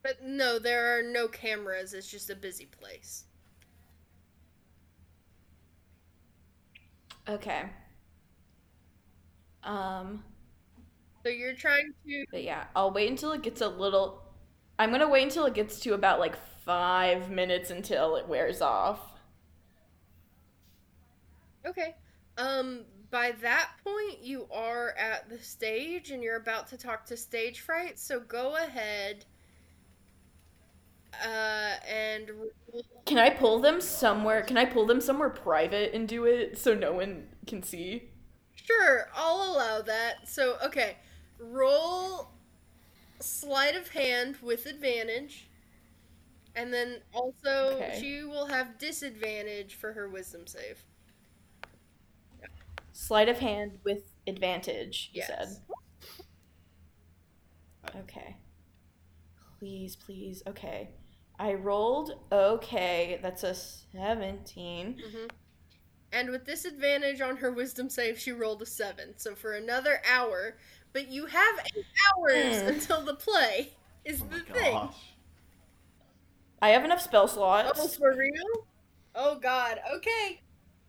But no, there are no cameras. It's just a busy place. Okay. Um, So you're trying to but yeah, I'll wait until it gets a little. I'm gonna wait until it gets to about like five minutes until it wears off. Okay. Um, by that point, you are at the stage and you're about to talk to Stage Fright, so go ahead. Uh, and Can I pull them somewhere? Can I pull them somewhere private and do it so no one can see? sure, I'll allow that. So, okay, roll sleight of hand with advantage, and then also Okay. she will have disadvantage for her wisdom save. Sleight of hand with advantage, you Yes. said. Okay. Please, please. Okay. I rolled okay. That's a 17. hmm And with disadvantage on her wisdom save, she rolled a seven. So for another hour, but you have eight hours Mm. until the play. Is Oh the my thing? gosh. I have enough spell Oh, slots. for real? Oh God. Okay.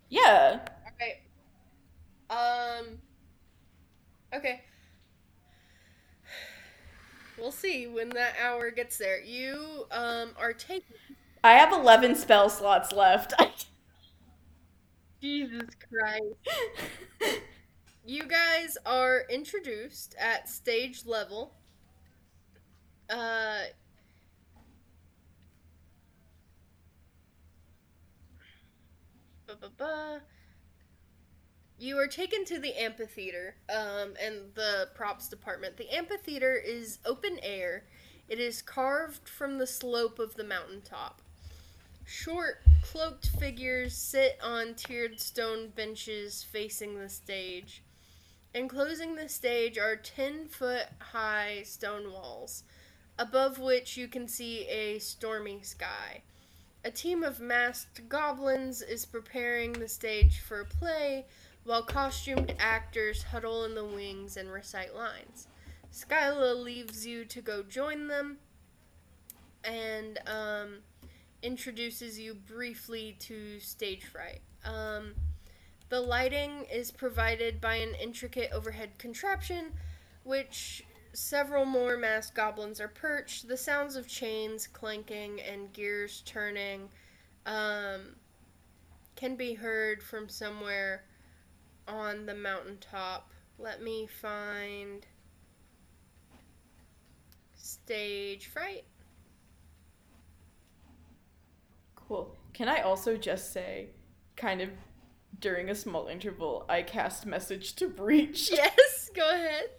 Yeah. All right. Um. Okay. We'll see when that hour gets there. You um are taking. I have 11 spell slots left. Jesus Christ. You guys are introduced at stage level. Uh. ba-ba-ba. You are taken to the amphitheater um, and the props department. The amphitheater is open air. It is carved from the slope of the mountaintop. Short, cloaked figures sit on tiered stone benches facing the stage. Enclosing the stage are 10 foot high stone walls, above which you can see a stormy sky. A team of masked goblins is preparing the stage for a play, while costumed actors huddle in the wings and recite lines. Skylla leaves you to go join them and um, introduces you briefly to stage fright. Um, the lighting is provided by an intricate overhead contraption, which several more masked goblins are perched. The sounds of chains clanking and gears turning um, can be heard from somewhere on the mountaintop. Let me find stage fright. Cool. Can I also just say, kind of during a small interval, I cast message to breach? Yes, go ahead.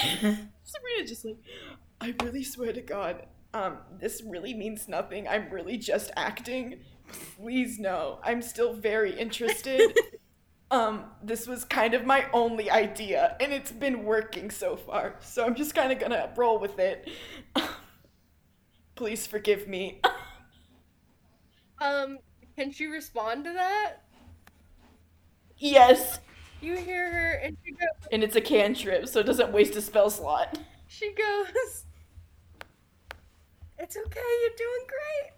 Sabrina just like, I really swear to God, um, this really means nothing. I'm really just acting. Please no. I'm still very interested. um, this was kind of my only idea, and it's been working so far. So I'm just kind of gonna roll with it. Please forgive me. Um, can she respond to that? yes. You hear her and she goes, And it's a cantrip, so it doesn't waste a spell slot. she goes, It's okay, you're doing Me-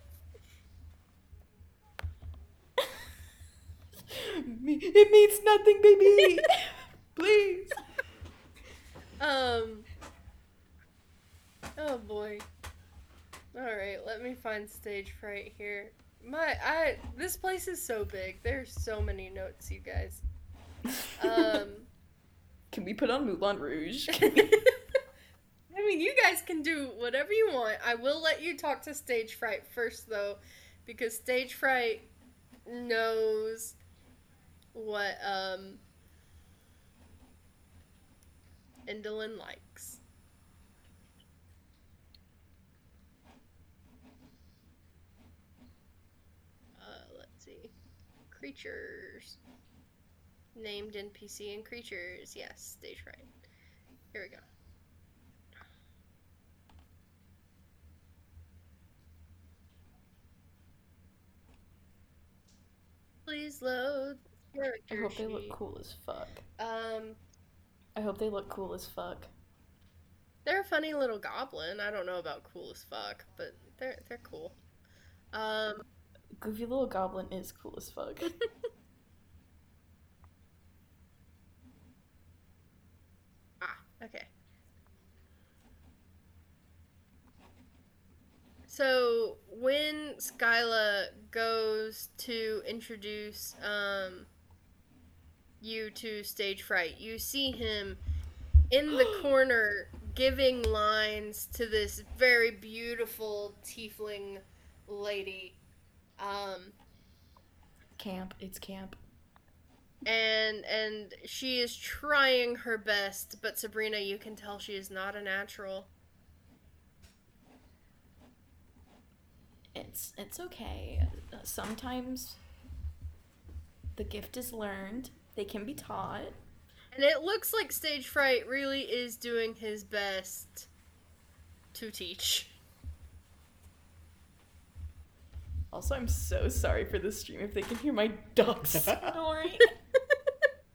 It means nothing, baby. Please. Um, Oh boy. Alright, let me find stage fright here. My I this place is so big. There's so many notes, you guys. Um Can we put on Moulin Rouge? I mean, you guys can do whatever you want. I will let you talk to Stage Fright first, though, because Stage Fright knows what um Endelyn likes. Uh, let's see. Creatures. Named NPC and creatures. Yes, Stage Fright. Here we go. Please load. I character hope they look cool as fuck. Um, I hope they look cool as fuck. they're a funny little goblin. I don't know about cool as fuck, but they're they're cool. Um, Goofy little goblin is cool as fuck. ah, okay. So when Skylla goes to introduce um you to stage fright, you see him in the corner giving lines to this very beautiful tiefling lady. Um camp. It's camp. and and she is trying her best, but Sabrina, you can tell she is not a natural. It's it's okay. Sometimes the gift is learned. They can be taught. And it looks like Stage Fright really is doing his best to teach. Also, I'm so sorry for the stream if they can hear my dog snoring.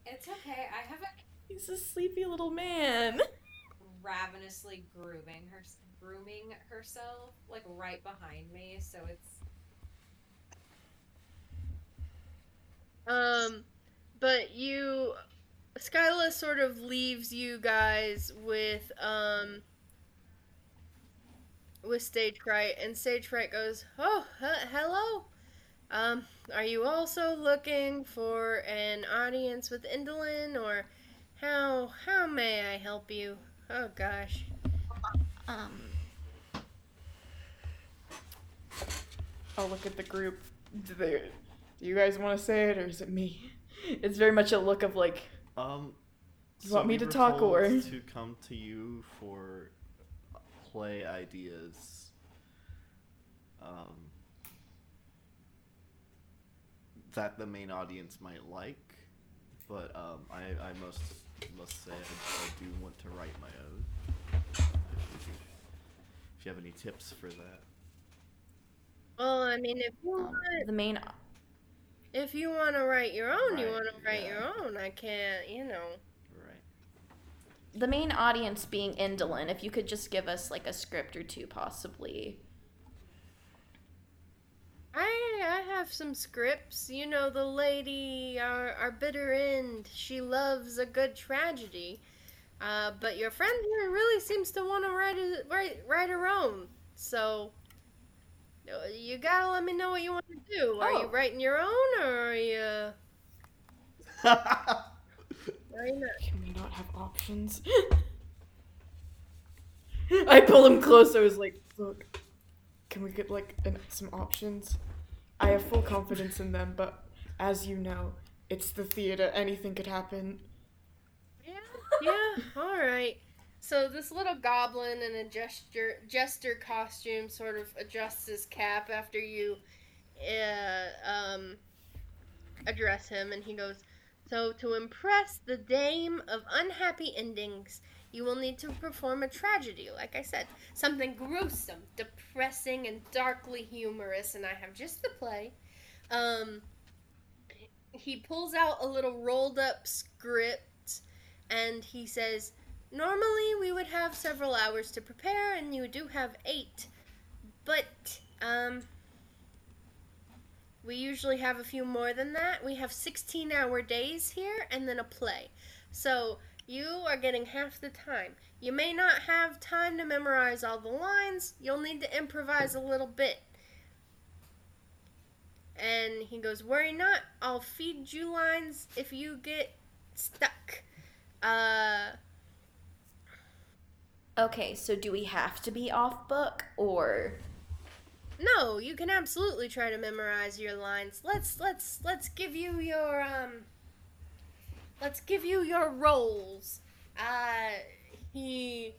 It's okay. I haven't He's a sleepy little man. ravenously grooming her, grooming herself like right behind me, so it's Um, but you, Skylla sort of leaves you guys with um, with Stage Fright, and Stage Fright goes, "Oh, he- hello. Um, are you also looking for an audience with Endelyn, or how how may I help you? Oh gosh." Um. I'll look at the group. Do, they, do you guys want to say it, or is it me? It's very much a look of like, Um, You want me to were talk, told or- to come to you for play ideas? Um, that the main audience might like, but um, I, I must must say I, I do want to write my own. If you have any tips for that, Well, I mean, if you um, want, the main. If you want to write your own, you want to write yeah. your own. I can't, you know. right? The main audience being Endelyn, if you could just give us like a script or two, possibly. I I have some scripts. You know, the lady, our our bitter end. She loves a good tragedy. Uh, but your friend here really seems to want to write a, write write her own. So you gotta let me know what you want to do. Are you Oh. writing your own, or are you? Can we not have options? I pulled him close. I was like, look, can we get like an, some options? I have full confidence in them, but as you know, it's the theater. Anything could happen. Yeah, yeah, all right. So this little goblin in a gesture jester costume sort of adjusts his cap after you uh, um, address him, and he goes, "So to impress the dame of unhappy endings, you will need to perform a tragedy. Like I said, something gruesome, depressing, and darkly humorous. And I have just the play." Um, he pulls out a little rolled up script and he says, Normally we would have several hours to prepare, and you do have eight. But, um, we usually have a few more than that. We have 16 hour days here and then a play. So, You are getting half the time. You may not have time to memorize all the lines. You'll need to improvise a little bit. And he goes, Worry not. I'll feed you lines if you get stuck. Uh, Okay, so do we have to be off book or no, you can absolutely try to memorize your lines. Let's let's let's give you your um let's give you your roles. Uh he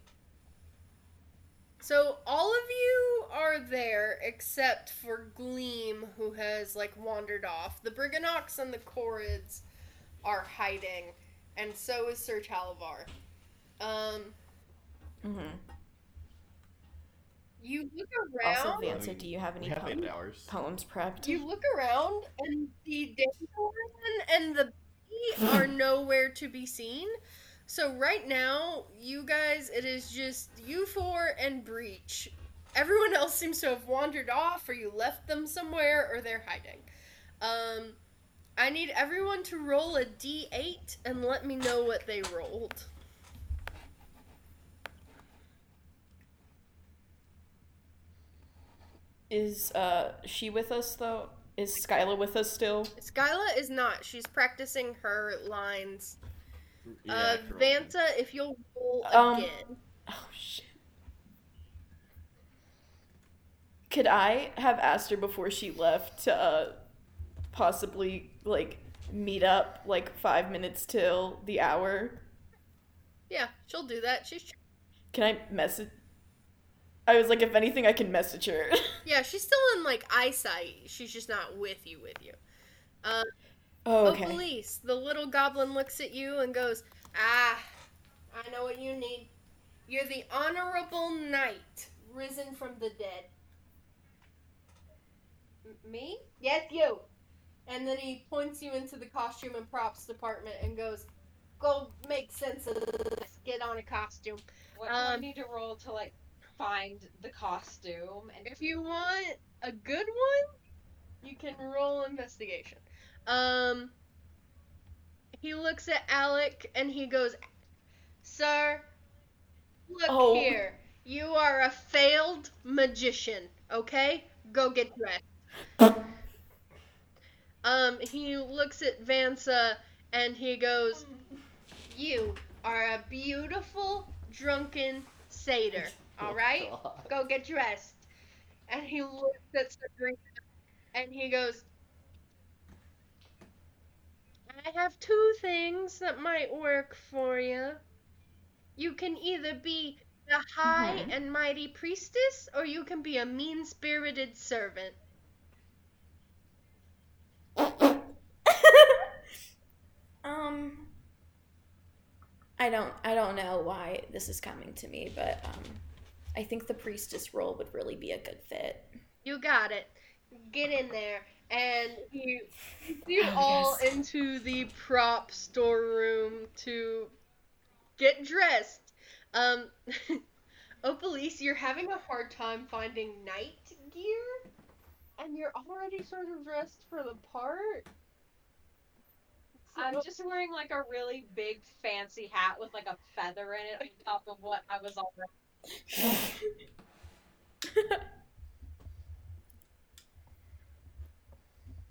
So all of you are there except for Gleam who has like wandered off. The Brigganocks and the Chorids are hiding and so is Sir Chalavar. Um mm-hmm. you look around also Vansa, do you have any have poem- hours. poems prepped? You look around, and the dandelion and the bee are nowhere to be seen. So right now, you guys, it is just you four and Breach. Everyone else seems to have wandered off, or you left them somewhere, or they're hiding. Um, I need everyone to roll a d8 and let me know what they rolled. Is uh she with us though? Is Skylla with us still? Skylla is not. She's practicing her lines. Yeah, uh. Vanta, if you'll roll Um, again. Oh shit. Could I have asked her before she left to uh, possibly like meet up like five minutes till the hour? Yeah, she'll do that. She's Can I message? I was like, if anything, I can message her. yeah, she's still in like eyesight. She's just not with you. With you. Um, oh, Oh, okay. police! The little goblin looks at you and goes, "Ah, I know what you need. You're the honorable knight, risen from the dead." M- me? Yes, you. And then he points you into the costume and props department and goes, "Go make sense of this. Get on a costume." What do I Um, need to roll to like find the costume? And If you want a good one, you can roll investigation. Um, he looks at Alec and he goes, "Sir, look Oh. here. You are a failed magician. Okay, go get dressed." um, he looks at Vansa and he goes, "You are a beautiful drunken satyr. All right." Oh, go get dressed. And he looks at Sabrina and he goes, I have two things that might work for you. You can either be the high Mhm. and mighty priestess, or you can be a mean spirited servant. um, I don't, I don't know why this is coming to me, but um, I think the priestess role would really be a good fit. You got it. Get in there. And he puts you Oh, all yes. into the prop storeroom to get dressed. Um, oh, police, you're having a hard time finding knight gear? And you're already sort of dressed for the part? I'm just wearing like a really big fancy hat with like a feather in it on top of what I was already.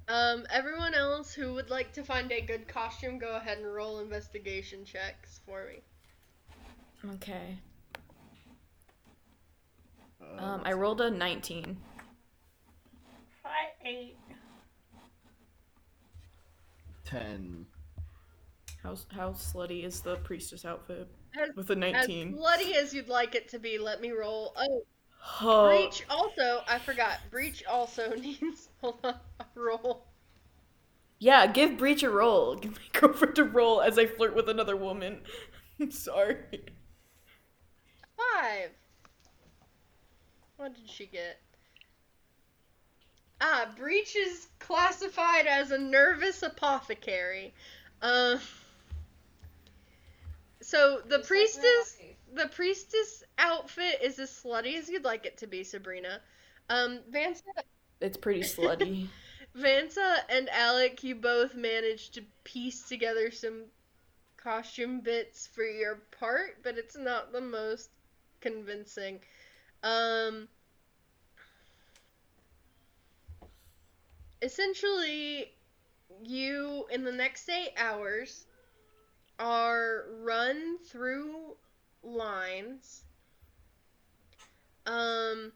Um, everyone else who would like to find a good costume, go ahead and roll investigation checks for me. Okay. Uh, Um, I rolled a 19. I eight. ten. How how slutty is the priestess outfit As, with a as 19? bloody as you'd like it to be, let me roll. Oh, Oh, Breach also, I forgot, Breach also needs, hold on, a roll. yeah, give Breach a roll. Give my girlfriend a roll as I flirt with another woman. I'm sorry. Five. What did she get? Ah, Breach is classified as a nervous apothecary. Uh, so the priestess, the priestess outfit is as slutty as you'd like it to be, Sabrina. Um, Vansa, It's pretty slutty. Vansa and Alec, you both managed to piece together some costume bits for your part, but it's not the most convincing. Um, essentially, you in the next eight hours are run through lines. Um,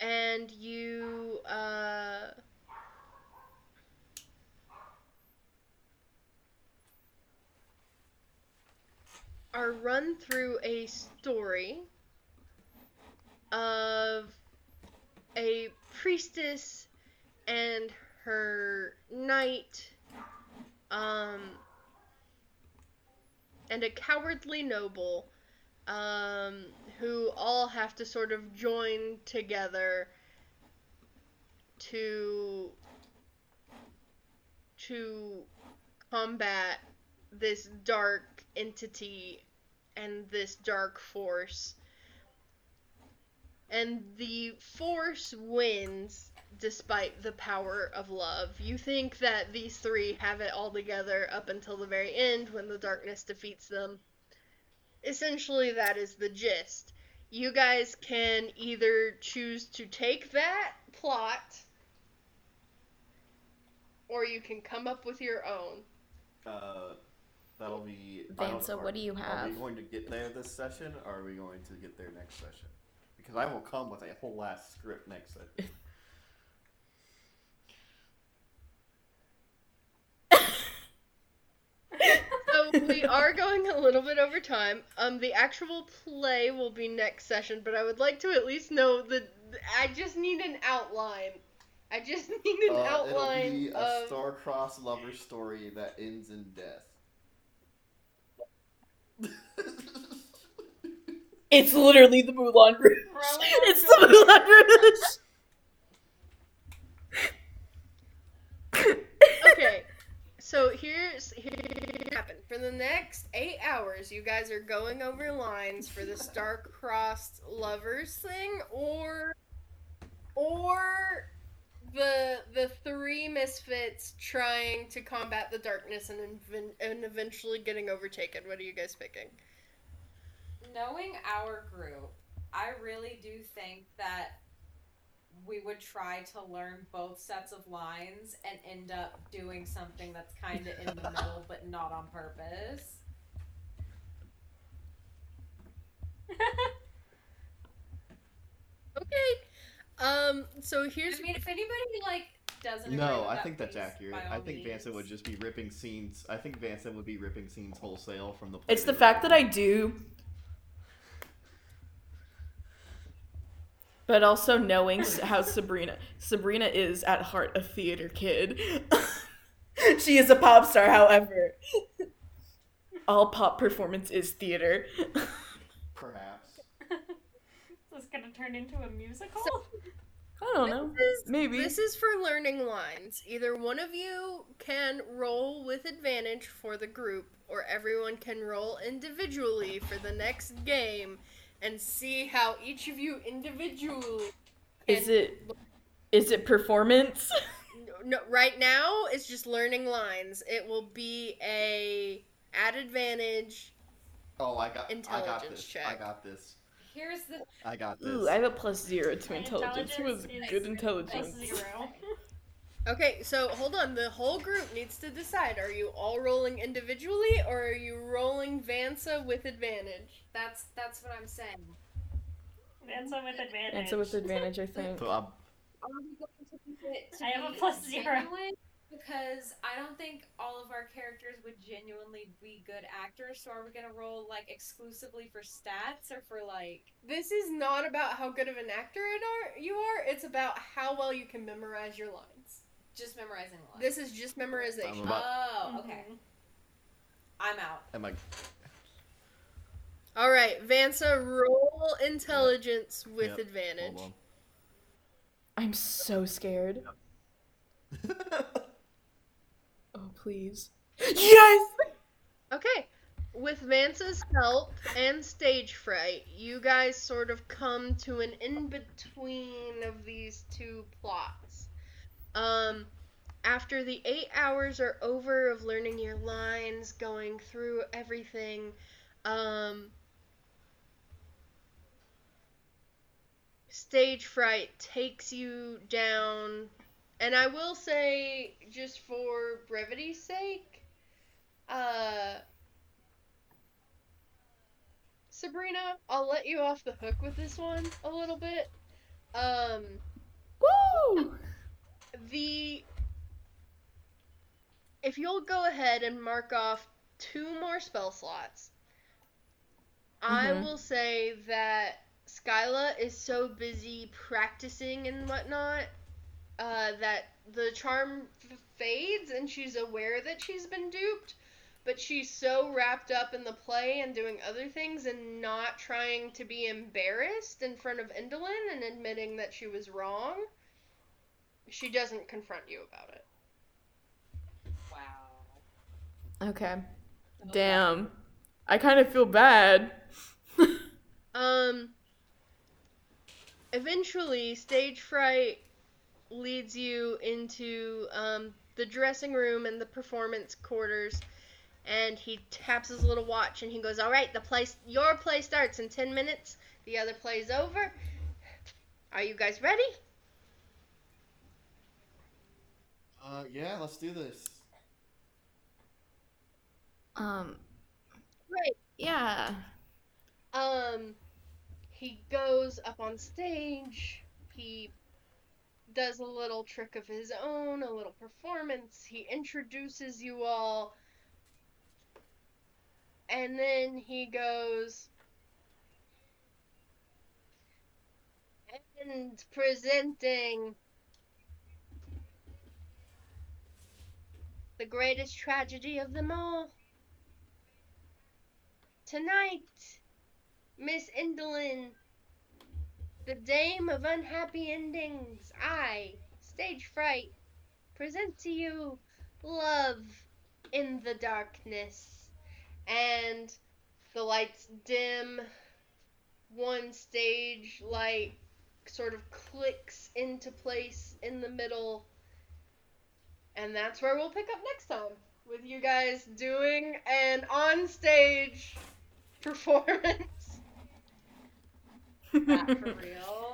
and you uh, are run through a story of a priestess and her knight um, and a cowardly noble um, who all have to sort of join together to to combat this dark entity and this dark force. And the force wins despite the power of love. You think that these three have it all together up until the very end when the darkness defeats them. Essentially, that is the gist. You guys can either choose to take that plot, or you can come up with your own. Uh, that'll be. I Vansa, what do you have? Are we going to get there this session, or are we going to get there next session? Because I will come with a whole last script next session. we are going a little bit over time. Um, the actual play will be next session, but I would like to at least know the. I just need an outline. I just need an Uh, outline it'll be a of. star-crossed lover story that ends in death. It's literally the Moulin Rouge. It's the Moulin Rouge. okay, so here's here's happened. For the next eight hours, you guys are going over lines for the star-crossed lovers thing, or or the the three misfits trying to combat the darkness and inven- and eventually getting overtaken. What are you guys picking? Knowing our group, I really do think that we would try to learn both sets of lines and end up doing something that's kind of in the middle but not on purpose. Okay. Um. So here's I mean, if anybody like doesn't No, I think that's please, accurate. I all think Vansa would just be ripping scenes. I think Vansa would be ripping scenes wholesale from the. It's the fact that I do. But also knowing how Sabrina Sabrina is at heart a theater kid. she is a pop star, however. All pop performance is theater. Perhaps. Is this gonna turn into a musical? I don't know. Is- Maybe. This is for learning lines. Either one of you can roll with advantage for the group, or everyone can roll individually for the next game and see how each of you individually. Is can- it is it performance? No, right now it's just learning lines. It will be a at advantage. Oh, I got. I got Intelligence this. check. I got this. Here's the I got this. Ooh, I have a plus zero to My intelligence. Who has intelligence good intelligence? Plus zero. Okay, so hold on. The whole group needs to decide: are you all rolling individually, or are you rolling Vansa with advantage? that's that's what I'm saying. Vansa with advantage. And so with advantage, I think. So I'm, Are we going to keep it to I have a plus zero. genuine? Because I don't think all of our characters would genuinely be good actors. So are we gonna roll like exclusively for stats or for like? This is not about how good of an actor it are, you are. It's about how well you can memorize your lines. Just memorizing lines. This is just memorization. I'm about- Oh, okay. Mhm. I'm out. am I? All right, Vansa, roll intelligence with Yep, advantage. I'm so scared. on. Oh please. Yes. Okay. With Vansa's help and stage fright, you guys sort of come to an in between of these two plots. Um, after the eight hours are over of learning your lines, going through everything, um, stage fright takes you down. And I will say, just for brevity's sake, uh, Sabrina, I'll let you off the hook with this one a little bit. Um, Woo! The if you'll go ahead and mark off two more spell slots, I Mhm. will say that Skylla is so busy practicing and whatnot uh, that the charm f- fades and she's aware that she's been duped, but she's so wrapped up in the play and doing other things and not trying to be embarrassed in front of Endelyn and admitting that she was wrong she doesn't confront you about it. Wow. Okay. Damn. I kind of feel bad. Um eventually stage fright leads you into um, the dressing room and the performance quarters and he taps his little watch and he goes all right the play your play starts in 10 minutes the other play's over are you guys ready Uh, yeah, let's do this. Um, right yeah. Um, he goes up on stage. He does a little trick of his own, a little performance. He introduces you all. And then he goes. And presenting the greatest tragedy of them all. Tonight, Miss Endelyn, the dame of unhappy endings, I, Stage Fright, present to you Love in the Darkness. And the lights dim, one stage light sort of clicks into place in the middle. And that's where we'll pick up next time with you guys doing an on stage performance. Not for real.